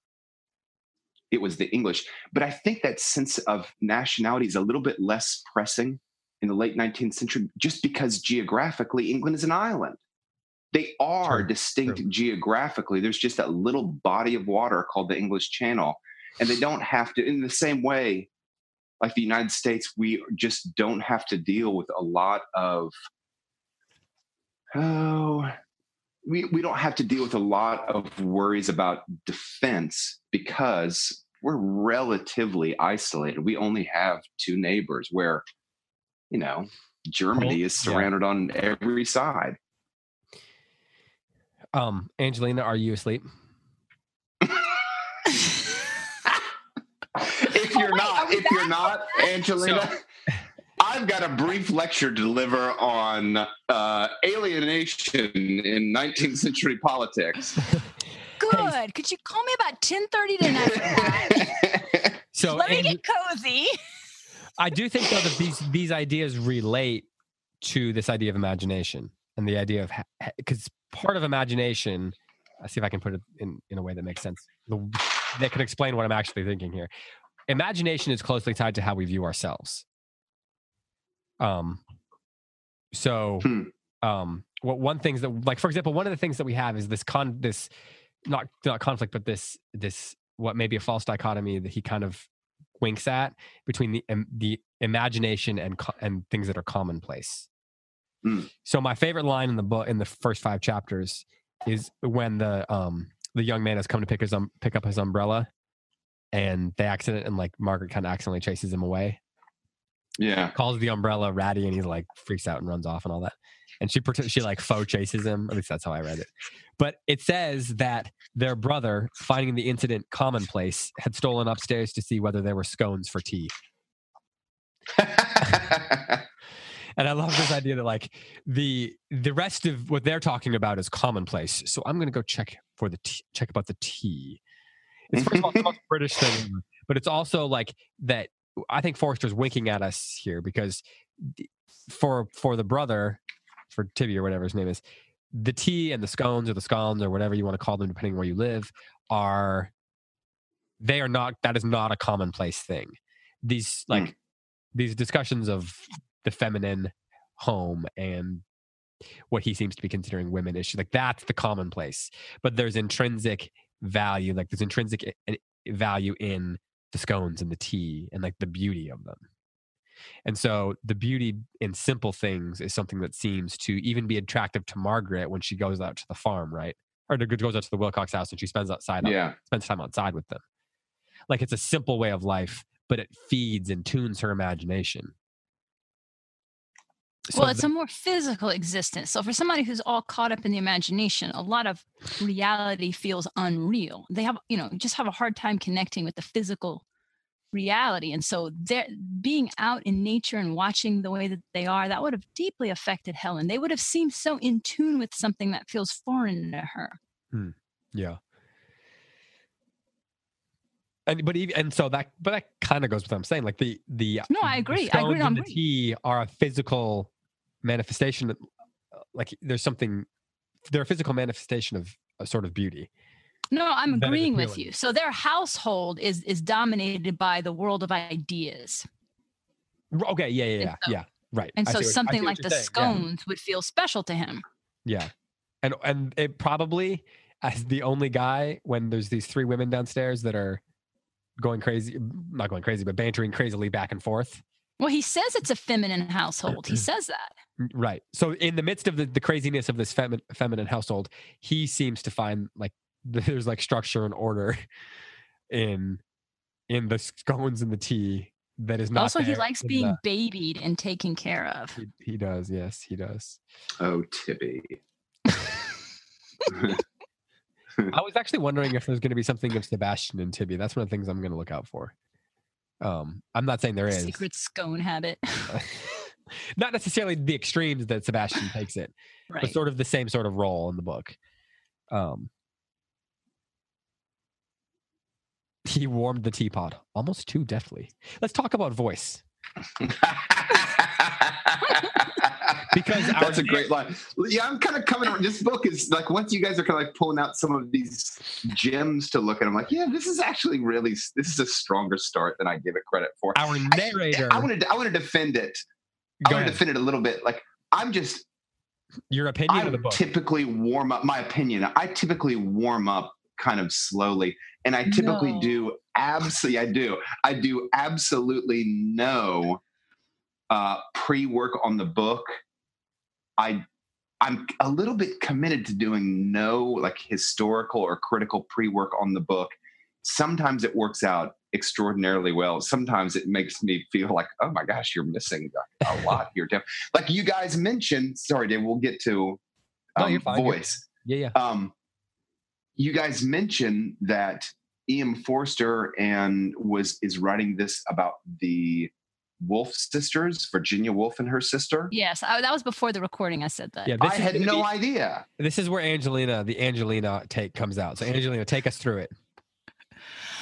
it was the english but i think that sense of nationality is a little bit less pressing in the late 19th century just because geographically england is an island they are True. distinct True. geographically there's just that little body of water called the english channel and they don't have to in the same way like the United States, we just don't have to deal with a lot of oh we, we don't have to deal with a lot of worries about defense because we're relatively isolated. We only have two neighbors where, you know, Germany is surrounded yeah. on every side. Um, Angelina, are you asleep? if you're oh, not, if you're not, Angelina, so, I've got a brief lecture to deliver on uh, alienation in 19th century politics. Good. Could you call me about 10:30 tonight? so let me get cozy. I do think though that these these ideas relate to this idea of imagination and the idea of because part of imagination. I see if I can put it in in a way that makes sense. The, that can explain what I'm actually thinking here imagination is closely tied to how we view ourselves. Um, so, hmm. um, what one things that, like, for example, one of the things that we have is this con, this not not conflict, but this this what may be a false dichotomy that he kind of winks at between the um, the imagination and and things that are commonplace. Hmm. So, my favorite line in the book in the first five chapters is when the um the young man has come to pick his um pick up his umbrella and they accident and like Margaret kind of accidentally chases him away. Yeah. Calls the umbrella ratty and he's like freaks out and runs off and all that. And she she like faux chases him. At least that's how I read it. But it says that their brother, finding the incident commonplace, had stolen upstairs to see whether there were scones for tea. and I love this idea that like the the rest of what they're talking about is commonplace. So I'm going to go check for the tea, check about the tea. It's first of all the most British thing, but it's also like that. I think Forster's winking at us here because for for the brother, for Tibby or whatever his name is, the tea and the scones or the scones or whatever you want to call them, depending where you live, are they are not. That is not a commonplace thing. These like mm. these discussions of the feminine home and what he seems to be considering women issues like that's the commonplace but there's intrinsic value like there's intrinsic eh, eh, value in the scones and the tea and like the beauty of them. And so the beauty in simple things is something that seems to even be attractive to margaret when she goes out to the farm right? Or goes out to the wilcox house and she spends outside yeah. spends time outside with them. Like it's a simple way of life, but it feeds and tunes her imagination. So well, it's the- a more physical existence. So for somebody who's all caught up in the imagination, a lot of reality feels unreal. They have, you know, just have a hard time connecting with the physical reality. And so they're being out in nature and watching the way that they are, that would have deeply affected Helen. They would have seemed so in tune with something that feels foreign to her. Hmm. Yeah. And but even and so that but that kind of goes with what I'm saying. Like the the No, I agree. I agree. the agree. tea are a physical manifestation. Like there's something they're a physical manifestation of a sort of beauty. No, I'm agreeing with you. So their household is is dominated by the world of ideas. Okay, yeah, yeah, yeah, so- yeah. Right. And I so what- something like the saying, yeah. scones would feel special to him. Yeah. And and it probably as the only guy when there's these three women downstairs that are going crazy not going crazy, but bantering crazily back and forth. Well, he says it's a feminine household. He says that. Mm, right. So in the midst of the, the craziness of this femi- feminine household, he seems to find like there's like structure and order in in the scones and the tea that is not also, he likes being the- babied and taken care of. he, he does, yes, he does. Oh, Tibby. I was actually wondering if there's going to be something of Sebastian and Tibby. That's one of the things I'm going to look out for. Um, I'm not saying there is. Secret scone habit. not necessarily the extremes that Sebastian takes it, but sort of the same sort of role in the book. Um, he warmed the teapot almost too deftly. Let's talk about voice. Because our that's a great line. Yeah, I'm kind of coming. This book is like once you guys are kind of like pulling out some of these gems to look at. I'm like, yeah, this is actually really this is a stronger start than I give it credit for. Our narrator. I want to I want to defend it. I want to defend it a little bit. Like I'm just Your opinion I of the book. typically warm up my opinion. I typically warm up kind of slowly, and I typically No. do absolutely. I do. I do absolutely no uh, pre-work on the book. I I'm a little bit committed to doing no like historical or critical pre-work on the book. Sometimes it works out extraordinarily well. Sometimes it makes me feel like, oh my gosh, you're missing a, lot here, Tim. Like you guys mentioned. Sorry, Dave. We'll get to No, um, you're. You're- voice. yeah, yeah. Um, you guys mentioned that E.M. Forster and was is writing this about the Woolf sisters, Virginia Woolf and her sister. Yes, I, that was before the recording. I said that. Yeah, this I had no be- idea. This is where Angelina, the Angelina take comes out. So Angelina, take us through it.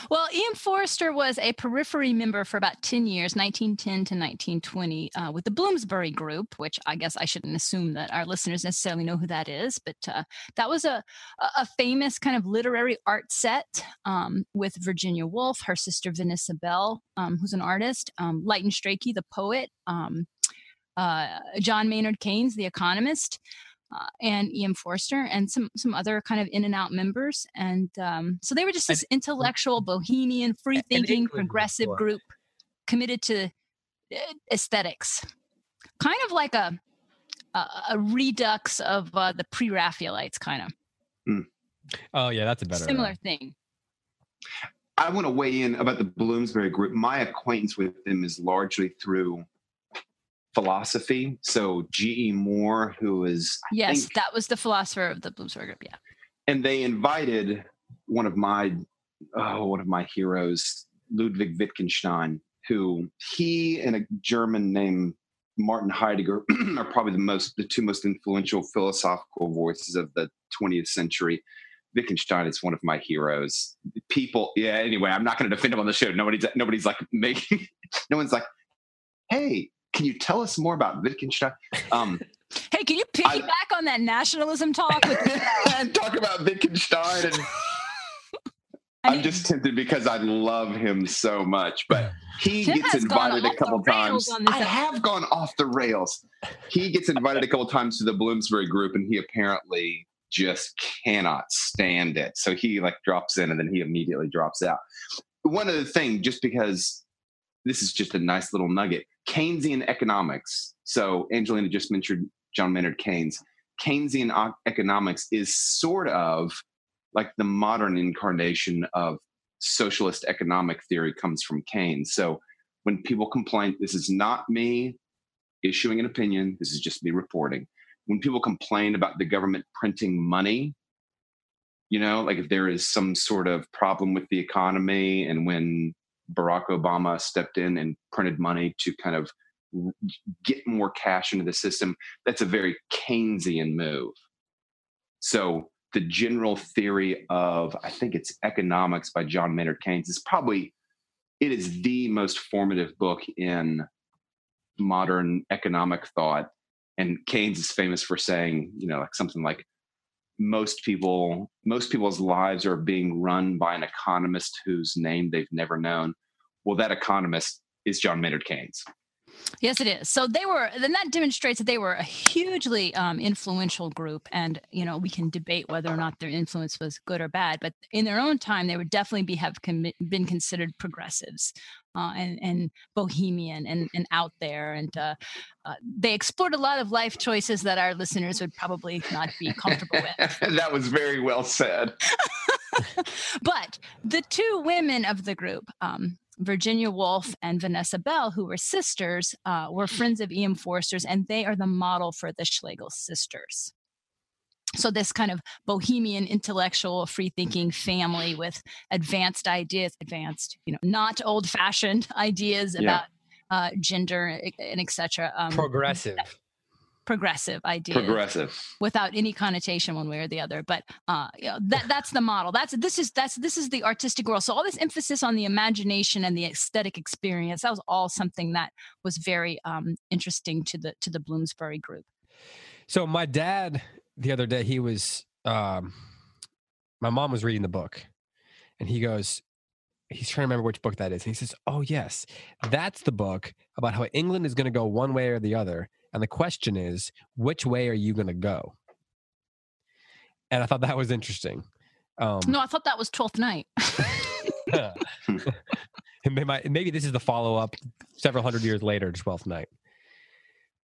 Well, E.M. Forster was a periphery member for about 10 years, 1910 to 1920, uh, with the Bloomsbury Group, which I guess I shouldn't assume that our listeners necessarily know who that is, but uh, that was a, a famous kind of literary art set um, with Virginia Woolf, her sister Vanessa Bell, um, who's an artist, um, Strachey, the poet, um, uh, John Maynard Keynes, the economist uh, and E.M. Forster and some some other kind of in and out members. And um, so they were just And- this intellectual, bohemian, free thinking, progressive before. group committed to uh, aesthetics, kind of like a a, a redux of uh, the pre-Raphaelites, kind of Oh yeah, that's a better. similar thing. I want to weigh in about the Bloomsbury group. My acquaintance with them is largely through philosophy. So G.E. Moore, who is I Yes, think- that was the philosopher of the Bloomsbury group. Yeah. and they invited one of my oh, one of my heroes, Ludwig Wittgenstein, who he and a German named Martin Heidegger are probably the most the two most influential philosophical voices of the 20th century. Wittgenstein is one of my heroes. People, yeah. Anyway, I'm not going to defend him on the show. Nobody's nobody's like making. No one's like, hey, can you tell us more about Wittgenstein? Um, Hey, can you piggyback on that nationalism talk? With, and talk about Wittgenstein and I I'm mean, just tempted because I love him so much, but he Tim gets invited a couple times. I have gone off the rails. He gets invited a couple times to the Bloomsbury group, and he apparently just cannot stand it. So he like drops in, and then he immediately drops out. One other thing, just because this is just a nice little nugget, Keynesian economics. So Angelina just mentioned John Maynard Keynes. Keynesian economics is sort of like the modern incarnation of socialist economic theory comes from Keynes. So when people complain, this is not me issuing an opinion, this is just me reporting. When people complain about the government printing money, you know, like if there is some sort of problem with the economy, and when Barack Obama stepped in and printed money to kind of get more cash into the system, that's a very Keynesian move. So the general theory of, I think it's economics by John Maynard Keynes is probably, it is the most formative book in modern economic thought. And Keynes is famous for saying, you know, like something like most people, most people's lives are being run by an economist whose name they've never known. Well, that economist is John Maynard Keynes. Yes, it is. So they were, then that demonstrates that they were a hugely um, influential group. And, you know, we can debate whether or not their influence was good or bad, but in their own time, they would definitely be, have com- been considered progressives uh, and, and bohemian and, and out there. And uh, uh, they explored a lot of life choices that our listeners would probably not be comfortable with. that was very well said. but the two women of the group, um, Virginia Woolf and Vanessa Bell, who were sisters, uh, were friends of E.M. Forster's, and they are the model for the Schlegel sisters. So, this kind of bohemian, intellectual, free thinking family with advanced ideas, advanced, you know, not old fashioned ideas Yeah. about uh, gender and etc. Um, Progressive. Progressive ideas Progressive. without any connotation one way or the other but uh you know, that that's the model. That's this is that's this is the artistic world. So all this emphasis on the imagination and the aesthetic experience that was all something that was very um interesting to the to the bloomsbury group. So my dad the other day he was um my mom was reading the book and he goes he's trying to remember which book that is and he says oh yes that's the book about how England is going to go one way or the other and the question is which way are you going to go and I thought that was interesting um no i thought that was 12th night might, maybe this is the follow up several hundred years later to Twelfth Night.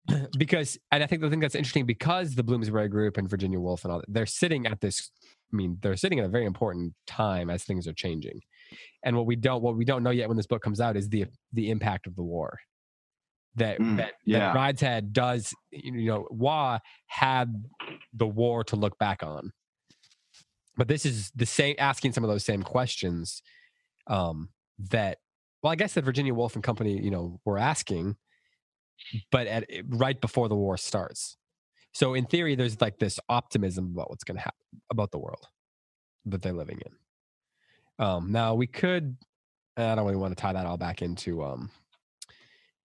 because, and I think the thing that's interesting because the Bloomsbury Group and Virginia Woolf and all that, they're sitting at this. I mean, they're sitting at a very important time as things are changing, and what we don't, what we don't know yet when this book comes out is the the impact of the war. That Mm, that, yeah. that Brideshead does, you know, Waugh had the war to look back on, but this is the same asking some of those same questions um, that well, I guess that Virginia Woolf and Company, you know, were asking, but at right before the war starts. So in theory, there's like this optimism about what's going to happen about the world that they're living in. Um, now we could, I don't really want to tie that all back into um,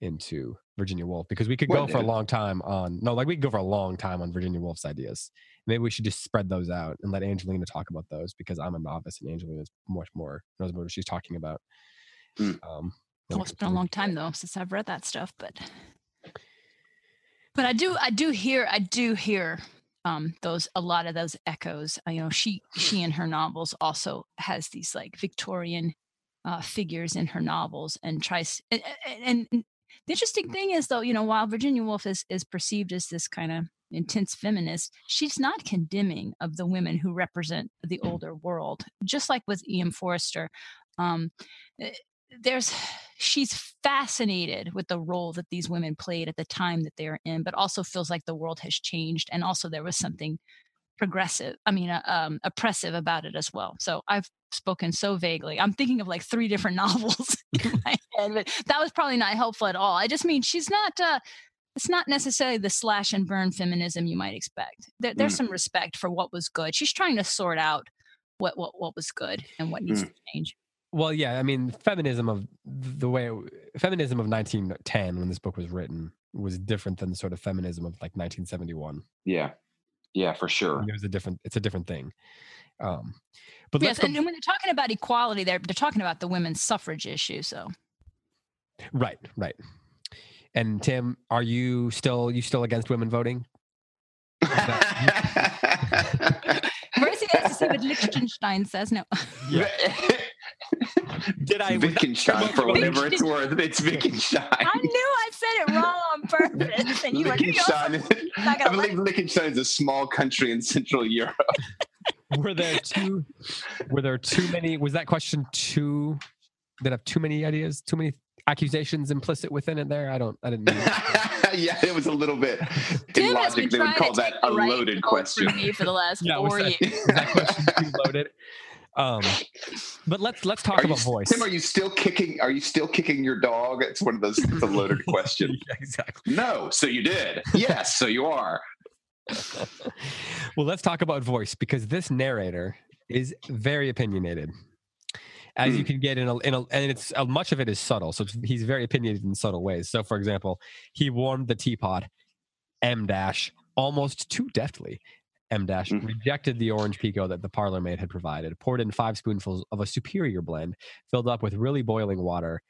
into Virginia Woolf because we could go Well, for a long time on no, like we could go for a long time on Virginia Woolf's ideas. Maybe we should just spread those out and let Angelina talk about those because I'm a novice and Angelina is much more knows what she's talking about. Mm. Um, Oh, it's been a long time though since I've read that stuff, but but I do I do hear I do hear um those a lot of those echoes. Uh, you know, she she in her novels also has these like Victorian uh, figures in her novels and tries and, and, and the interesting thing is though, you know, while Virginia Woolf is is perceived as this kind of intense feminist, she's not condemning of the women who represent the older world. Just like with E.M. Forster, um, eh, there's she's fascinated with the role that these women played at the time that they're in, but also feels like the world has changed, and also there was something progressive, I mean, uh, um, oppressive about it as well. So I've spoken so vaguely. I'm thinking of like three different novels in my head, but that was probably not helpful at all. I just mean she's not. Uh, it's not necessarily the slash and burn feminism you might expect. There, there's Mm. some respect for what was good. She's trying to sort out what what what was good and what needs Mm. to change. Well, yeah, I mean, feminism of the way feminism of 1910 when this book was written was different than the sort of feminism of like 1971. Yeah. Yeah, for sure. It was a different. It's a different thing. Um, but Yes, let's go, and, and when they're talking about equality, they're they're talking about the women's suffrage issue. So right, right. And Tim, are you still you still against women voting? Mercy has to see what Liechtenstein says. No, Did I- was that- Wittgenstein, for whatever it's worth. It's Wittgenstein. I knew I said it wrong on purpose, and you were you also- Liechtenstein. not I believe Liechtenstein is a small country in Central Europe. were there too were there too many was that question too that have too many ideas too many accusations implicit within it there i don't i didn't mean yeah, it was a little bit Tim in has been logic. They would call that a loaded question. for me for the last yeah was four that, years. was that question too loaded um but let's let's talk Are you, about voice Tim, are you still kicking? Are you still kicking your dog? It's one of those. It's a loaded question. Yeah, exactly No, so you did. Yes, so you are. well let's talk about voice because this narrator is very opinionated as you Mm. can get in a, in a and it's uh, much of it is subtle so he's very opinionated in subtle ways so for example he warmed the teapot m dash almost too deftly m dash Mm. rejected the orange pekoe that the parlor maid had provided poured in five spoonfuls of a superior blend filled up with really boiling water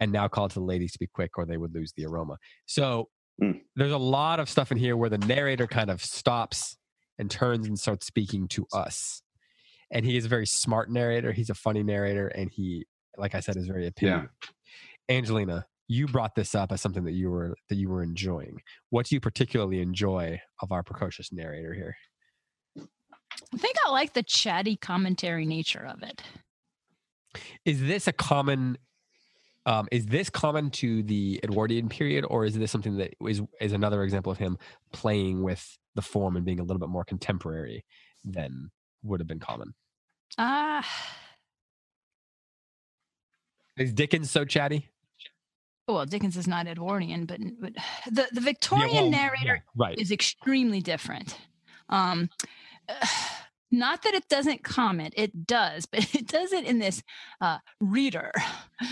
and now called to the ladies to be quick or they would lose the aroma. So Mm. there's a lot of stuff in here where the narrator kind of stops and turns and starts speaking to us. And he is a very smart narrator he's a funny narrator and he like i said is very opinion angelina you brought this up as something that you were that you were enjoying. What do you particularly enjoy of our precocious narrator here I think I like the chatty commentary nature of it. is this a common um, is this common to the edwardian period or is this something that is is another example of him playing with the form and being a little bit more contemporary than would have been common Ah, is dickens so chatty well, Dickens is not Edwardian, but, but the the Victorian well, narrator yeah, right is extremely different. Um, not that it doesn't comment, it does, but it does it in this uh, reader.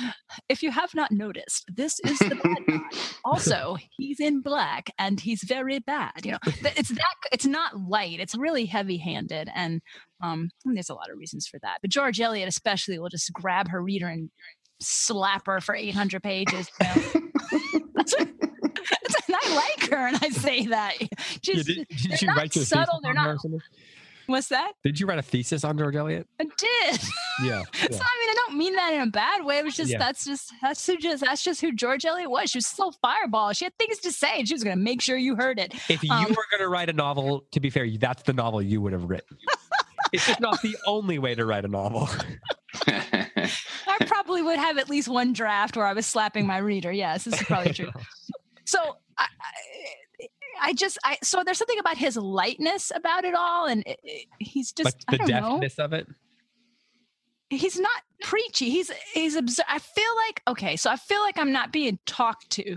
If you have not noticed, this is the bad guy. Also, he's in black and he's very bad. You know, it's that it's not light. It's really heavy-handed, and um, and there's a lot of reasons for that. But George Eliot, especially, will just grab her reader and slap her for 800 pages. You know? That's what- that's- and I like her, and I say that. Yeah, She's, did, did you write your subtle, they're or not- what's that? Did you write a thesis on George Eliot? I did. Yeah. So I mean, I don't mean that in a bad way. It was just Yeah. that's just that's who just that's just who George Eliot was. She was so fireball. She had things to say, and she was going to make sure you heard it. If you Um, were going to write a novel, to be fair, that's the novel you would have written. it's just not the only way to write a novel. I probably would have at least one draft where I was slapping my reader. Yes, this is probably true. So I, I, just I so there's something about his lightness about it all, and it, it- he's just like I the don't know. of it. he's not preachy. He's he's obs- I feel like okay, so I feel like I'm not being talked to.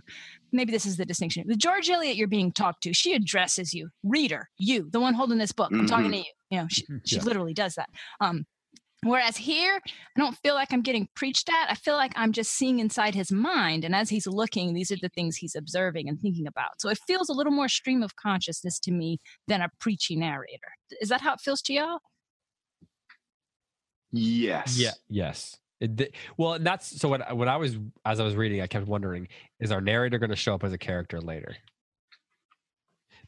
Maybe this is the distinction. With George Eliot, you're being talked to. She addresses you, reader, you, the one holding this book. I'm talking to you. You know, she, Mhm, she yeah. literally does that. Um, whereas here, I don't feel like I'm getting preached at. I feel like I'm just seeing inside his mind, and as he's looking, these are the things he's observing and thinking about. So it feels a little more stream of consciousness to me than a preachy narrator. Is that how it feels to y'all? yes. Yeah. Yes. It, di- well, and that's so. What when I was as I was reading, I kept wondering: Is our narrator going to show up as a character later?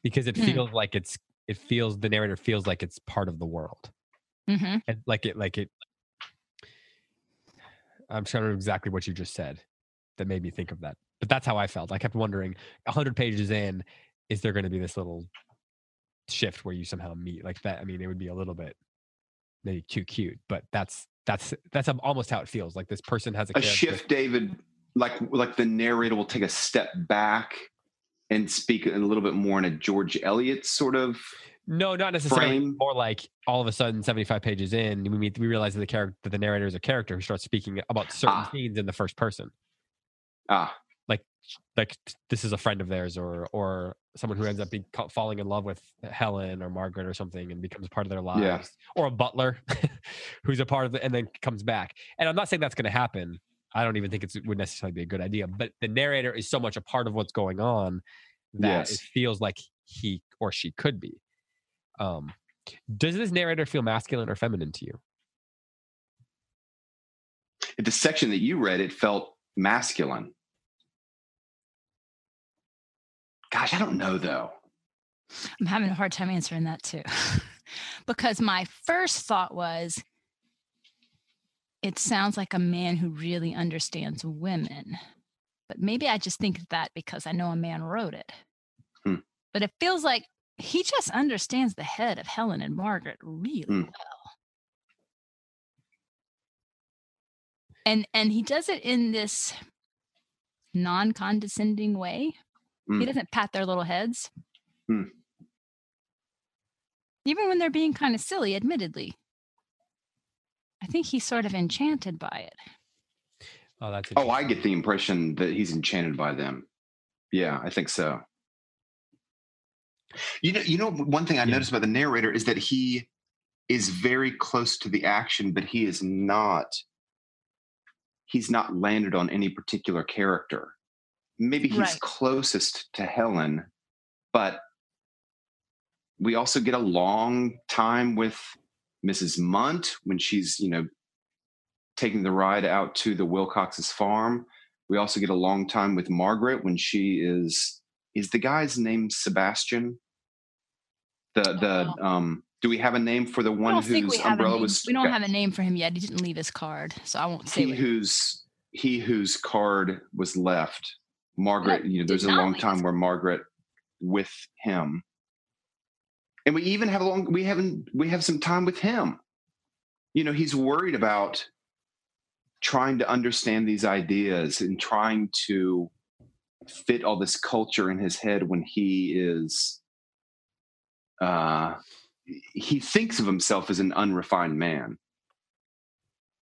Because it Hmm. feels like it's. It feels the narrator feels like it's part of the world, Mm-hmm. and like it, like it. I'm trying to exactly what you just said that made me think of that. But that's how I felt. I kept wondering: hundred pages in, is there going to be this little shift where you somehow meet like that? I mean, it would be a little bit maybe too cute, but that's that's that's almost how it feels. Like this person has a, a shift david like like the narrator will take a step back and speak a little bit more in a george eliot sort of No, not necessarily. frame. More like all of a sudden, seventy-five pages in, we meet, we realize that the character, that the narrator is a character who starts speaking about certain Ah. scenes in the first person. ah Like, like this is a friend of theirs, or or someone who ends up being, falling in love with Helen or Margaret or something, and becomes part of their lives. Yeah. Or a butler who's a part of it and then comes back. And I'm not saying that's going to happen. I don't even think it's, it would necessarily be a good idea. But the narrator is so much a part of what's going on that Yes. it feels like he or she could be. Um, does this narrator feel masculine or feminine to you? at the section that you read it felt masculine gosh i don't know though I'm having a hard time answering that too. because my first thought was it sounds like a man who really understands women. But maybe I just think of that because I know a man wrote it. Hmm. But it feels like he just understands the head of Helen and Margaret really Mm. well. And and he does it in this non-condescending way. He Mm. doesn't pat their little heads. Mm. Even when they're being kind of silly, admittedly. I think he's sort of enchanted by it. Oh, that's Oh, I get the impression that he's enchanted by them. Yeah, I think so. You know, you know, one thing I Yeah. noticed about the narrator is that he is very close to the action, but he is not. He's not landed on any particular character. Maybe he's Right. closest to Helen, but we also get a long time with Mrs. Munt when she's, you know, taking the ride out to the Wilcox's farm. We also get a long time with Margaret when she is is the guy's name Sebastian? The the um do we have a name for the one don't think we whose umbrella was We don't have a name for him yet. He didn't leave his card, so I won't say. he whose he whose card was left. Margaret, you know, there's a long time where Margaret with him. And we even have a long we haven't we have some time with him. You know, he's worried about trying to understand these ideas and trying to fit all this culture in his head when he is uh he thinks of himself as an unrefined man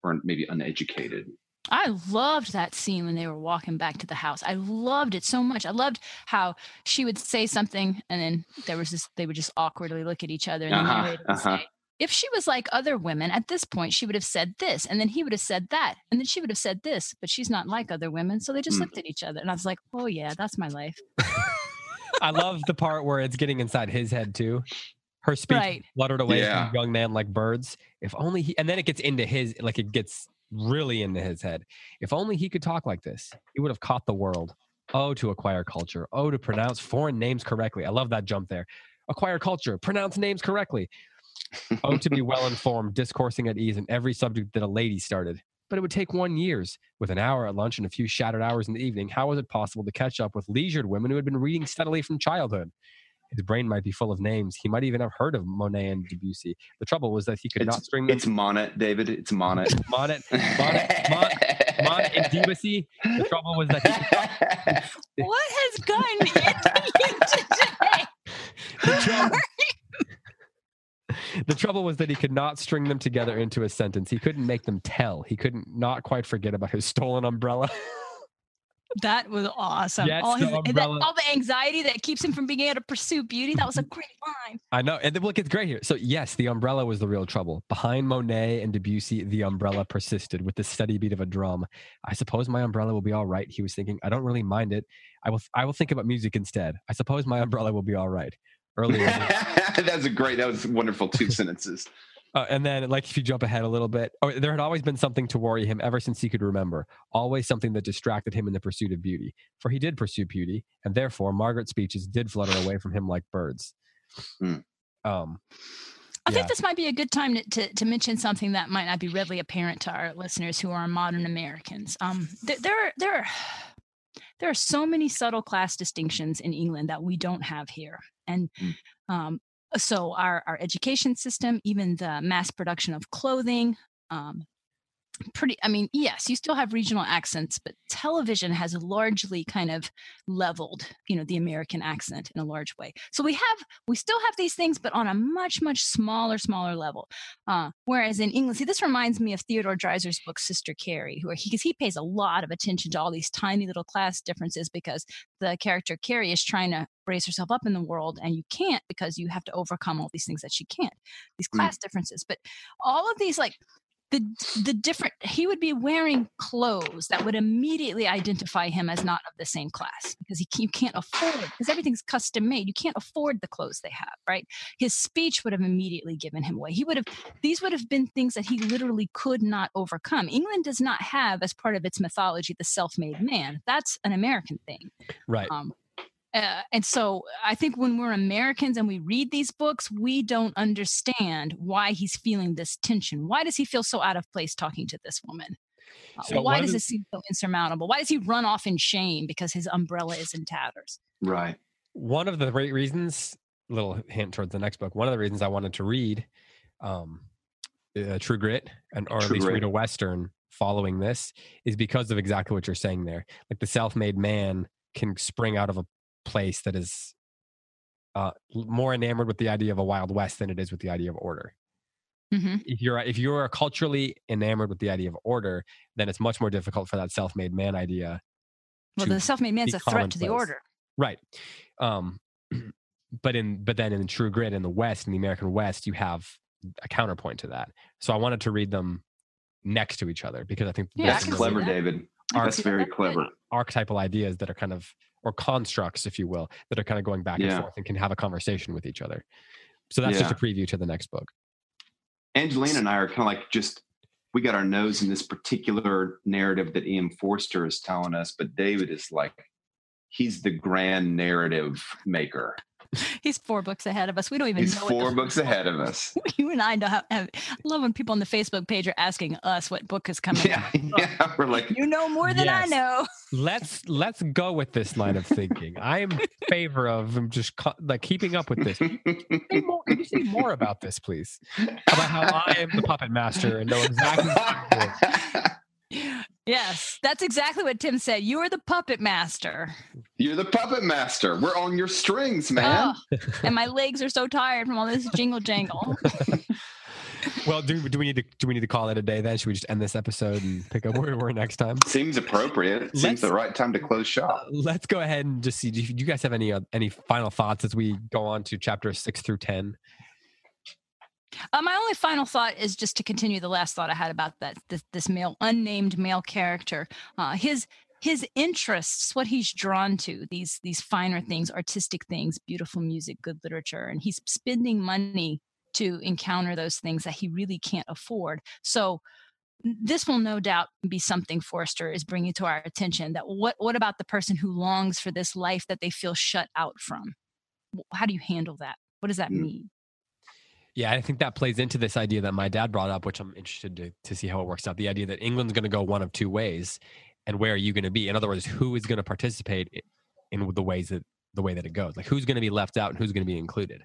or maybe uneducated I loved that scene when they were walking back to the house. I loved it so much. I loved how she would say something and then there was this they would just awkwardly look at each other and Uh-huh, narrator would uh-huh. say, if she was like other women at this point, she would have said this, and then he would have said that, and then she would have said this, but she's not like other women. So they just Mm. looked at each other. And I was like, oh, yeah, that's my life. I love the part where it's getting inside his head too. Her speech Right. fluttered away Yeah. from the young man like birds. If only he, and then it gets into his, like it gets really into his head. If only he could talk like this, he would have caught the world. Oh, to acquire culture. Oh, to pronounce foreign names correctly. I love that jump there. Acquire culture, pronounce names correctly. Oh, to be well informed, discoursing at ease in every subject that a lady started. But it would take one years. With an hour at lunch and a few shattered hours in the evening, how was it possible to catch up with leisured women who had been reading steadily from childhood? His brain might be full of names. He might even have heard of Monet and Debussy. The trouble was that he could not string them. it's Monet, David. It's Monet. Monet, Monet, Monet, Monet and Debussy. The trouble was that he What has gotten into you today? the trouble, the trouble was that he could not string them together into a sentence. He couldn't make them tell. He couldn't not quite forget about his stolen umbrella. That was awesome. Yes, all, the that- all the anxiety that keeps him from being able to pursue beauty. That was a mm-hmm. great line. I know. And then look, it's great here. So, yes, the umbrella was the real trouble. Behind Monet and Debussy, the umbrella persisted with the steady beat of a drum. I suppose my umbrella will be all right. He was thinking, I don't really mind it. I will I will think about music instead. I suppose my umbrella will be all right. Earlier. that was a great. That was wonderful. Two sentences. Uh, and then, like, if you jump ahead a little bit, oh, there had always been something to worry him ever since he could remember. Always something that distracted him in the pursuit of beauty. For he did pursue beauty, and therefore Margaret's speeches did flutter away from him like birds. Hmm. Um, I Yeah. think this might be a good time to, to, to mention something that might not be readily apparent to our listeners who are modern Americans. Um, there, there, are, there, are, there are so many subtle class distinctions in England that we don't have here. And Mm. um, so our, our education system, even the mass production of clothing, um, pretty i mean yes you still have regional accents but television has largely kind of leveled you know the american accent in a large way. So we have we still have these things but on a much much smaller smaller level. Uh, whereas in england see this reminds me of theodore dreiser's book sister carrie where he because he pays a lot of attention to all these tiny little class differences because the character carrie is trying to raise herself up in the world and you can't because you have to overcome all these things that she can't these Mm. class differences. But all of these like the the different he would be wearing clothes that would immediately identify him as not of the same class because he you can't afford because everything's custom made. You can't afford the clothes they have right? His speech would have immediately given him away. He would have these would have been things that he literally could not overcome. England does not have as part of its mythology the self-made man. That's an american thing. Right. um, uh, and so I think when we're Americans and we read these books, we don't understand why he's feeling this tension. Why does he feel so out of place talking to this woman? Uh, So why does the- this seem so insurmountable? Why does he run off in shame because his umbrella is in tatters? Right. One of the great reasons little hint towards the next book. One of the reasons I wanted to read um, uh, True Grit and or True at least Grit. read a western following this is because of exactly what you're saying there. Like the self-made man can spring out of a place that is uh, more enamored with the idea of a wild west than it is with the idea of order. hmm If you're if you're culturally enamored with the idea of order, then it's much more difficult for that self-made man idea Well, the self-made man's a threat to the order. Right. Um, but in but then in True Grit in the West, in the American West, you have a counterpoint to that. So I wanted to read them next to each other because I think Yeah, That's can clever, that. David. That's very clever. archetypal ideas that are kind of or constructs, if you will, that are kind of going back and forth and can have a conversation with each other. So that's just a preview to the next book. Angelina and I are kind of like just we got our nose in this particular narrative that E.M. Forster is telling us, but David is like he's the grand narrative maker. He's four books ahead of us. We don't even He's know. four books ahead of us. You and I don't have, have. I love when people on the Facebook page are asking us what book is coming. Yeah, yeah. We're like, You know more than I know. Let's let's go with this line of thinking. I am in favor of just co- like keeping up with this. Say more, can you say more about this, please? About how I am the puppet master and know exactly what I'm doing. Yes, that's exactly what Tim said. You are the puppet master. You're the puppet master. We're on your strings, man. Oh, and my legs are so tired from all this jingle jangle. Well, do, do we need to do we need to call it a day then? Should we just end this episode and pick up where we were next time? Seems appropriate. Let's- Seems the right time to close shop. Uh, let's go ahead and just see. Do you do you guys have any uh, any final thoughts as we go on to chapter six through ten? Uh, my only final thought is just to continue the last thought I had about that this, this male, unnamed male character. Uh, his his interests, what he's drawn to, these these finer things, artistic things, beautiful music, good literature, and he's spending money to encounter those things that he really can't afford. So this will no doubt be something Forster is bringing to our attention. That what what about the person who longs for this life that they feel shut out from? How do you handle that? What does that Mm. mean? Yeah, I think that plays into this idea that my dad brought up, which I'm interested to, to see how it works out. The idea that England's going to go one of two ways, and where are you going to be? In other words, who is going to participate in the ways that the way that it goes? Like who's going to be left out and who's going to be included?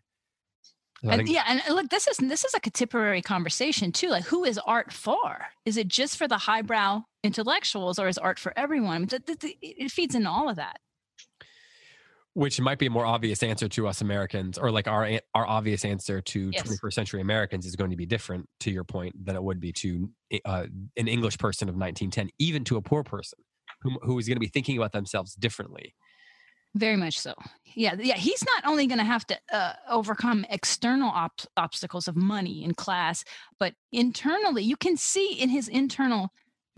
So And, think- yeah, and look, this is this is a contemporary conversation too. Like, who is art for? Is it just for the highbrow intellectuals, or is art for everyone? It feeds into all of that. Which might be a more obvious answer to us Americans, or like our our obvious answer to Yes. 21st century Americans is going to be different, to your point, than it would be to uh, an English person of 1910, even to a poor person who who is going to be thinking about themselves differently. Very much so. Yeah, yeah. He's not only going to have to uh, overcome external op- obstacles of money and class, but internally, you can see in his internal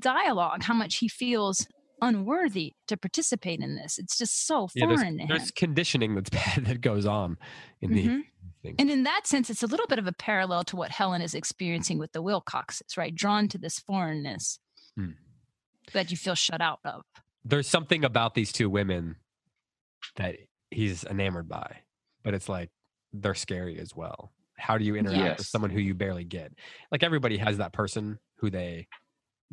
dialogue how much he feels unworthy to participate in this. It's just so Yeah, there's, foreign to there's conditioning that's bad that goes on in the Mhm. thing. And in that sense, it's a little bit of a parallel to what Helen is experiencing with the Wilcoxes, right? Drawn to this foreignness Hmm. that you feel shut out of. there's something about these two women that he's enamored by, but it's like they're scary as well. How do you interact with someone who you barely get? Like everybody has that person who they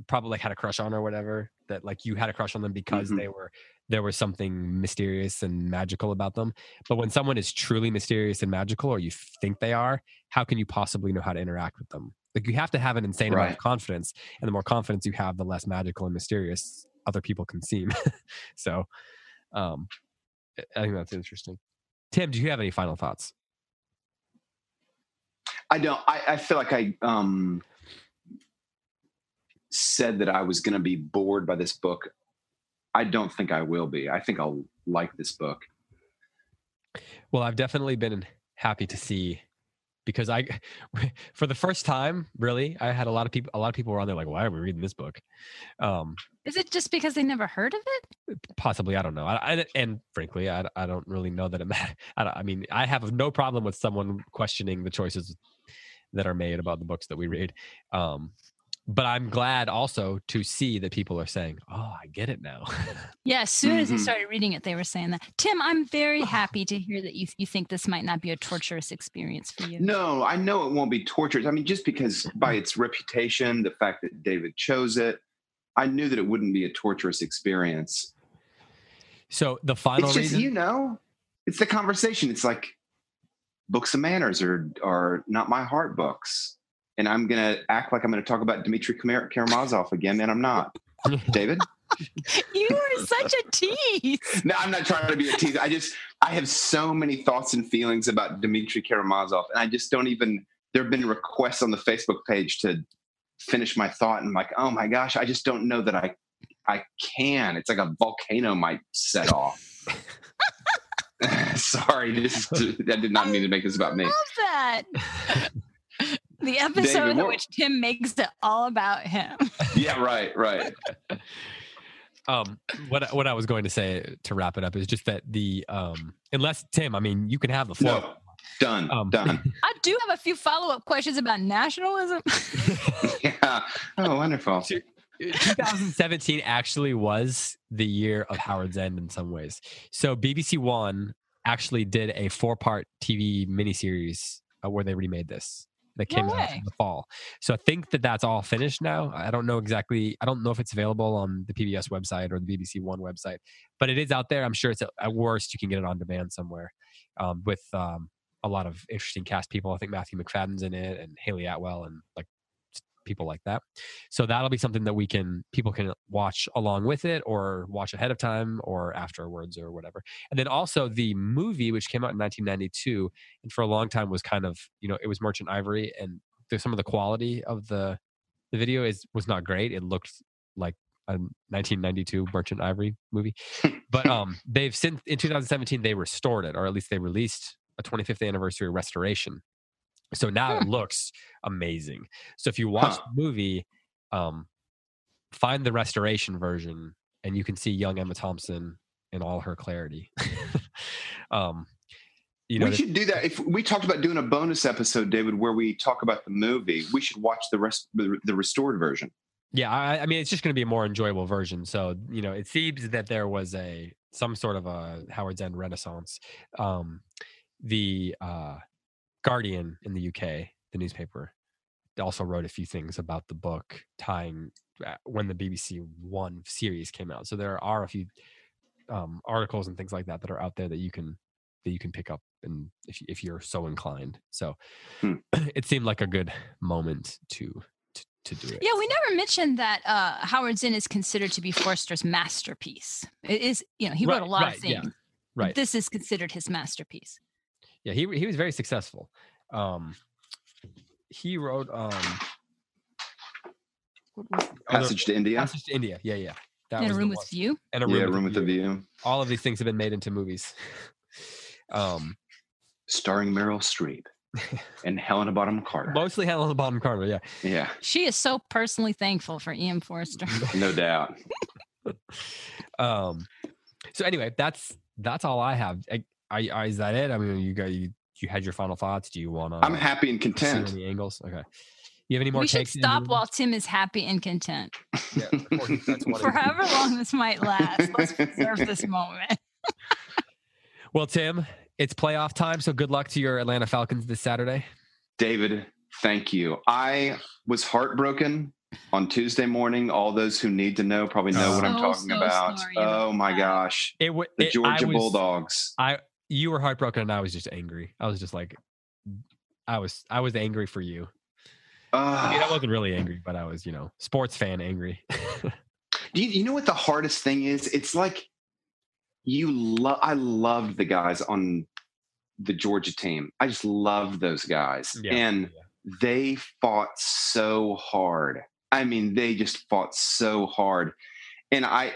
probably like, had a crush on or whatever that like you had a crush on them because Mhm. they were there was something mysterious and magical about them. But when someone is truly mysterious and magical or you think they are, how can you possibly know how to interact with them? Like you have to have an insane amount of confidence and the more confidence you have, the less magical and mysterious other people can seem. so um I- I think that's interesting. Tim, do you have any final thoughts? I don't. I, I feel like I um, said that I was going to be bored by this book. I don't think I will be. I think I'll like this book. Well, I've definitely been happy to see because I, for the first time, really, I had a lot of people. A lot of people were on there like, "Why are we reading this book?" Um, Is it just because they never heard of it? possibly, I don't know. I, I, and frankly, I, I don't really know that it matters. I, I mean, I have no problem with someone questioning the choices that are made about the books that we read. Um, but I'm glad also to see that people are saying, "Oh, I get it now." Yeah, as soon as they Mhm. started reading it, they were saying that. Tim, I'm very happy to hear that you, you think this might not be a torturous experience for you. No, I know it won't be torturous. I mean, just because by its reputation, the fact that David chose it, I knew that it wouldn't be a torturous experience. so the final it's just reason, you know, it's the conversation. It's like books of manners are are not my heart books, and I'm gonna act like I'm gonna talk about Dmitry Kamar- Karamazov again, and I'm not. David, You are such a tease. no, I'm not trying to be a tease. I just I have so many thoughts and feelings about Dmitry Karamazov, and I just don't even. There have been requests on the Facebook page to finish my thought, and I'm like, oh my gosh, I just don't know that I I can. It's like a volcano might set off. Sorry, this is, I did not mean to make this about me. love that. The episode David, in which Tim makes it all about him. Yeah, right, right. um what what I was going to say to wrap it up is just that the um unless Tim, I mean, you can have the floor. No, done, Um, done. I do have a few follow up questions about nationalism. Yeah. Oh, wonderful. 2017 actually was the year of Howards End in some ways. So BBC One actually did a four-part TV miniseries uh, where they remade this that No came out in the fall. So I think that that's all finished now. I don't know exactly. I don't know if it's available on the PBS website or the BBC One website, but it is out there. I'm sure it's at, at worst you can get it on demand somewhere um, with um, a lot of interesting cast people. I think Matthew Macfadyen's in it and Hayley Atwell and like people like that. So that'll be something that we can people can watch along with it or watch ahead of time or afterwards or whatever. And then also the movie which came out in 1992 and for a long time was kind of, you know, it was Merchant Ivory and the, some of the quality of the the video is was not great. It looked like a 1992 Merchant Ivory movie. but um they've since in 2017 they restored it or at least they released a 25th anniversary restoration. So now it looks amazing. So if you watch Huh. the movie, um, find the restoration version, and you can see young Emma Thompson in all her clarity. um, you know, we should do that. If we talked about doing a bonus episode, David, where we talk about the movie, we should watch the rest the, the restored version. yeah, I, I mean, it's just going to be a more enjoyable version. So you know, it seems that there was a some sort of a Howards End renaissance. Um, the uh, Guardian in the UK, the newspaper, also wrote a few things about the book tying uh, when the BBC One series came out. So there are a few um, articles and things like that that are out there that you can that you can pick up and if you- if you're so inclined. So Hmm. it seemed like a good moment to to, to do it. yeah, we never mentioned that uh, Howards End is considered to be Forster's masterpiece. It is, you know, he wrote a lot right, of yeah, things. right. This is considered his masterpiece. Yeah, he he was very successful. Um, he wrote um, what was the- the Passage to India. Passage to India. Yeah, yeah. That in a was the room one. with view. And a yeah, room, Room with the View. View, All of these things have been made into movies. um, starring Meryl Streep and Helena Bonham Carter. mostly Helena Bonham Carter. Yeah. Yeah, She is so personally thankful for E.M. Forster. no doubt. Um, so anyway, that's that's all I have. I, I, I- is that it? I mean, you got you you had your final thoughts. Do you want to? I'm happy and content. Any angles? Okay. You have any more? we should takes in stop while Tim is happy and content. Yeah, or that's what For it- however long this might last, let's preserve this moment. Well, Tim, it's playoff time, so good luck to your Atlanta Falcons this Saturday. David, thank you. I was heartbroken on Tuesday morning. All those who need to know probably know what I'm oh, talking so about. Oh my that. gosh. It w- The it- I Georgia was- Bulldogs. I you were heartbroken, and I was just angry. I was just like, mm, I was I was angry for you. I mean, I ah. wasn't really angry, but I was, you know, sports fan angry. Do you, you know what the hardest thing is? It's like you love. I loved the guys on the Georgia team. I just loved those guys, Yeah, and they fought so hard. I mean, they just fought so hard, and I,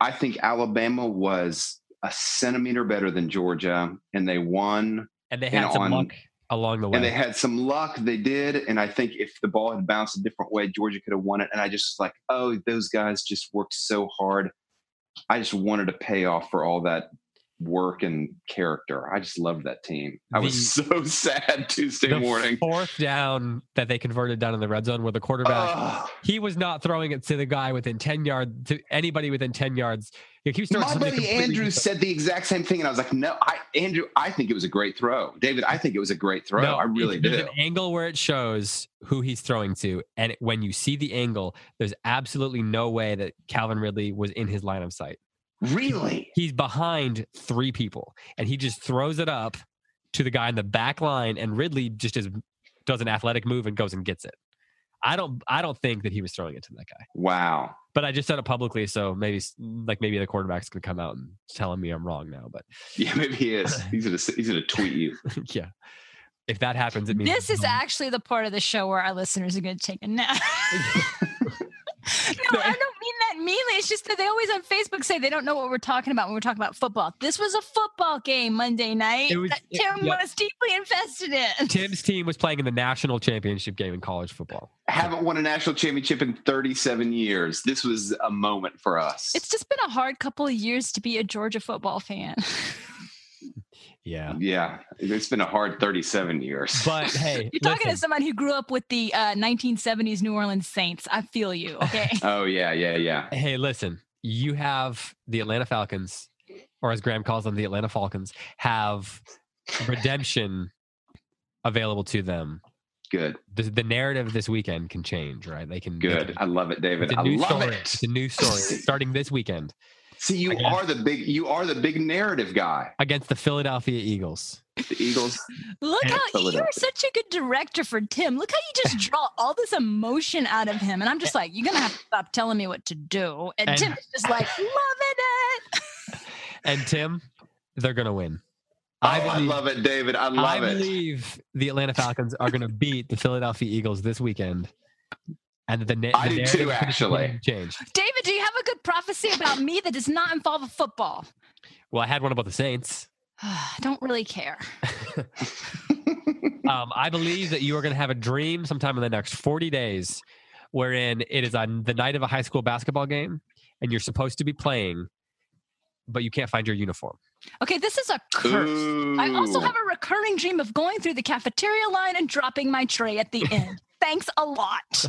I think Alabama was a centimeter better than Georgia, and they won. and they And had some on- luck along the way. And they had some luck. They did. And I think if the ball had bounced a different way, Georgia could have won it. And I just was like, oh, those guys just worked so hard. I just wanted to pay off for all that work and character. I just loved that team. I was so sad Tuesday the morning. fourth down that they converted down in the red zone where the quarterback Ugh. he was not throwing it to the guy within 10 yards to anybody within 10 yards he was my buddy Andrew different. said the exact same thing, and I was like, "No, I, Andrew, I think it was a great throw, David. I think it was a great throw. No, I really there's do." an angle where it shows who he's throwing to and when you see the angle there's absolutely no way that calvin ridley was in his line of sight Really? he's behind three people and he just throws it up to the guy in the back line, and Ridley just is, does an athletic move and goes and gets it. I don't I don't think that he was throwing it to that guy. Wow. But I just said it publicly, so maybe like maybe the quarterback's gonna come out and telling me I'm wrong now. But yeah, maybe he is. He's gonna he's gonna tweet you. yeah, if that happens, it means this is actually the part of the show where our listeners are going to take a nap. no, I don't mean that meanly. It's just that they always on Facebook say they don't know what we're talking about when we're talking about football. This was a football game Monday night was, that Tim it, yeah. was deeply invested in. Tim's team was playing in the national championship game in college football. Haven't won a national championship in 37 years. This was a moment for us. It's just been a hard couple of years to be a Georgia football fan. Yeah. Yeah. It's been a hard 37 years. But hey, you're talking listen. to someone who grew up with the uh, 1970s New Orleans Saints. I feel you. Okay. oh, yeah. Yeah. Yeah. Hey, listen, you have the Atlanta Falcons, or as Graham calls them, the Atlanta Falcons, have redemption available to them. Good. The, the, narrative this weekend can change, right? They can. Good. They can, I love it, David. I love story. it. It's a new story starting this weekend. See, you against, are the big you are the big narrative guy against the Philadelphia Eagles. The Eagles. Look how you're such a good director for Tim. Look how you just draw all this emotion out of him, and I'm just like, you're gonna have to stop telling me what to do. And, and Tim is just like loving it. and Tim, they're gonna win. Oh, I, believe, I, love it, David. I love I it. I believe the Atlanta Falcons are going to beat the Philadelphia Eagles this weekend and the, the I do too, actually. Change. David, do you have a good prophecy about me that does not involve a football? Well, I had one about the Saints. I don't really care. um, I believe that you are going to have a dream sometime in the next 40 days wherein it is on the night of a high school basketball game and you're supposed to be playing, but you can't find your uniform. Okay, this is a curse. Ooh. I also have a recurring dream of going through the cafeteria line and dropping my tray at the end. Thanks a lot.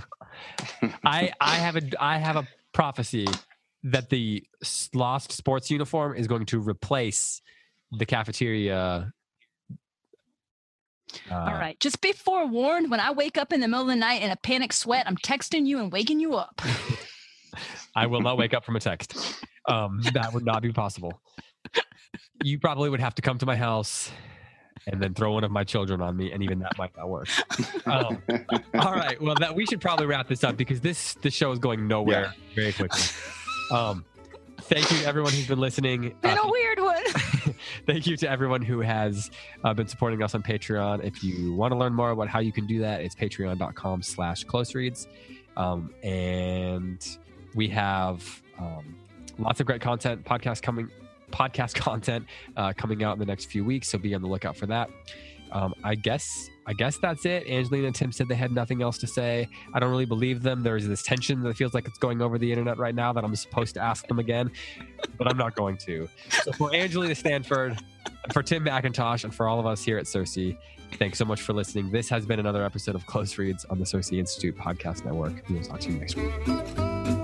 I I have a I have a prophecy that the lost sports uniform is going to replace the cafeteria. Uh, All right. Just be forewarned when I wake up in the middle of the night in a panic sweat, I'm texting you and waking you up. I will not wake up from a text. Um, that would not be possible. You probably would have to come to my house and then throw one of my children on me, and even that might not work. Um, all right, well, that we should probably wrap this up because this this show is going nowhere yeah. very quickly. Um, thank you to everyone who's been listening. Been uh, a weird one. thank you to everyone who has uh, been supporting us on Patreon. If you want to learn more about how you can do that, it's patreon.com slash close reads. Um, and we have um, lots of great content, podcasts coming podcast content uh, coming out in the next few weeks, so be on the lookout for that. Um, I guess I guess that's it. Angelina and Tim said they had nothing else to say. I don't really believe them. There's this tension that feels like it's going over the internet right now that I'm supposed to ask them again, but I'm not going to. So for Angelina Stanford, for Tim McIntosh, and for all of us here at CiRCE, thanks so much for listening. This has been another episode of Close Reads on the CiRCE Institute Podcast Network. We will talk to you next week.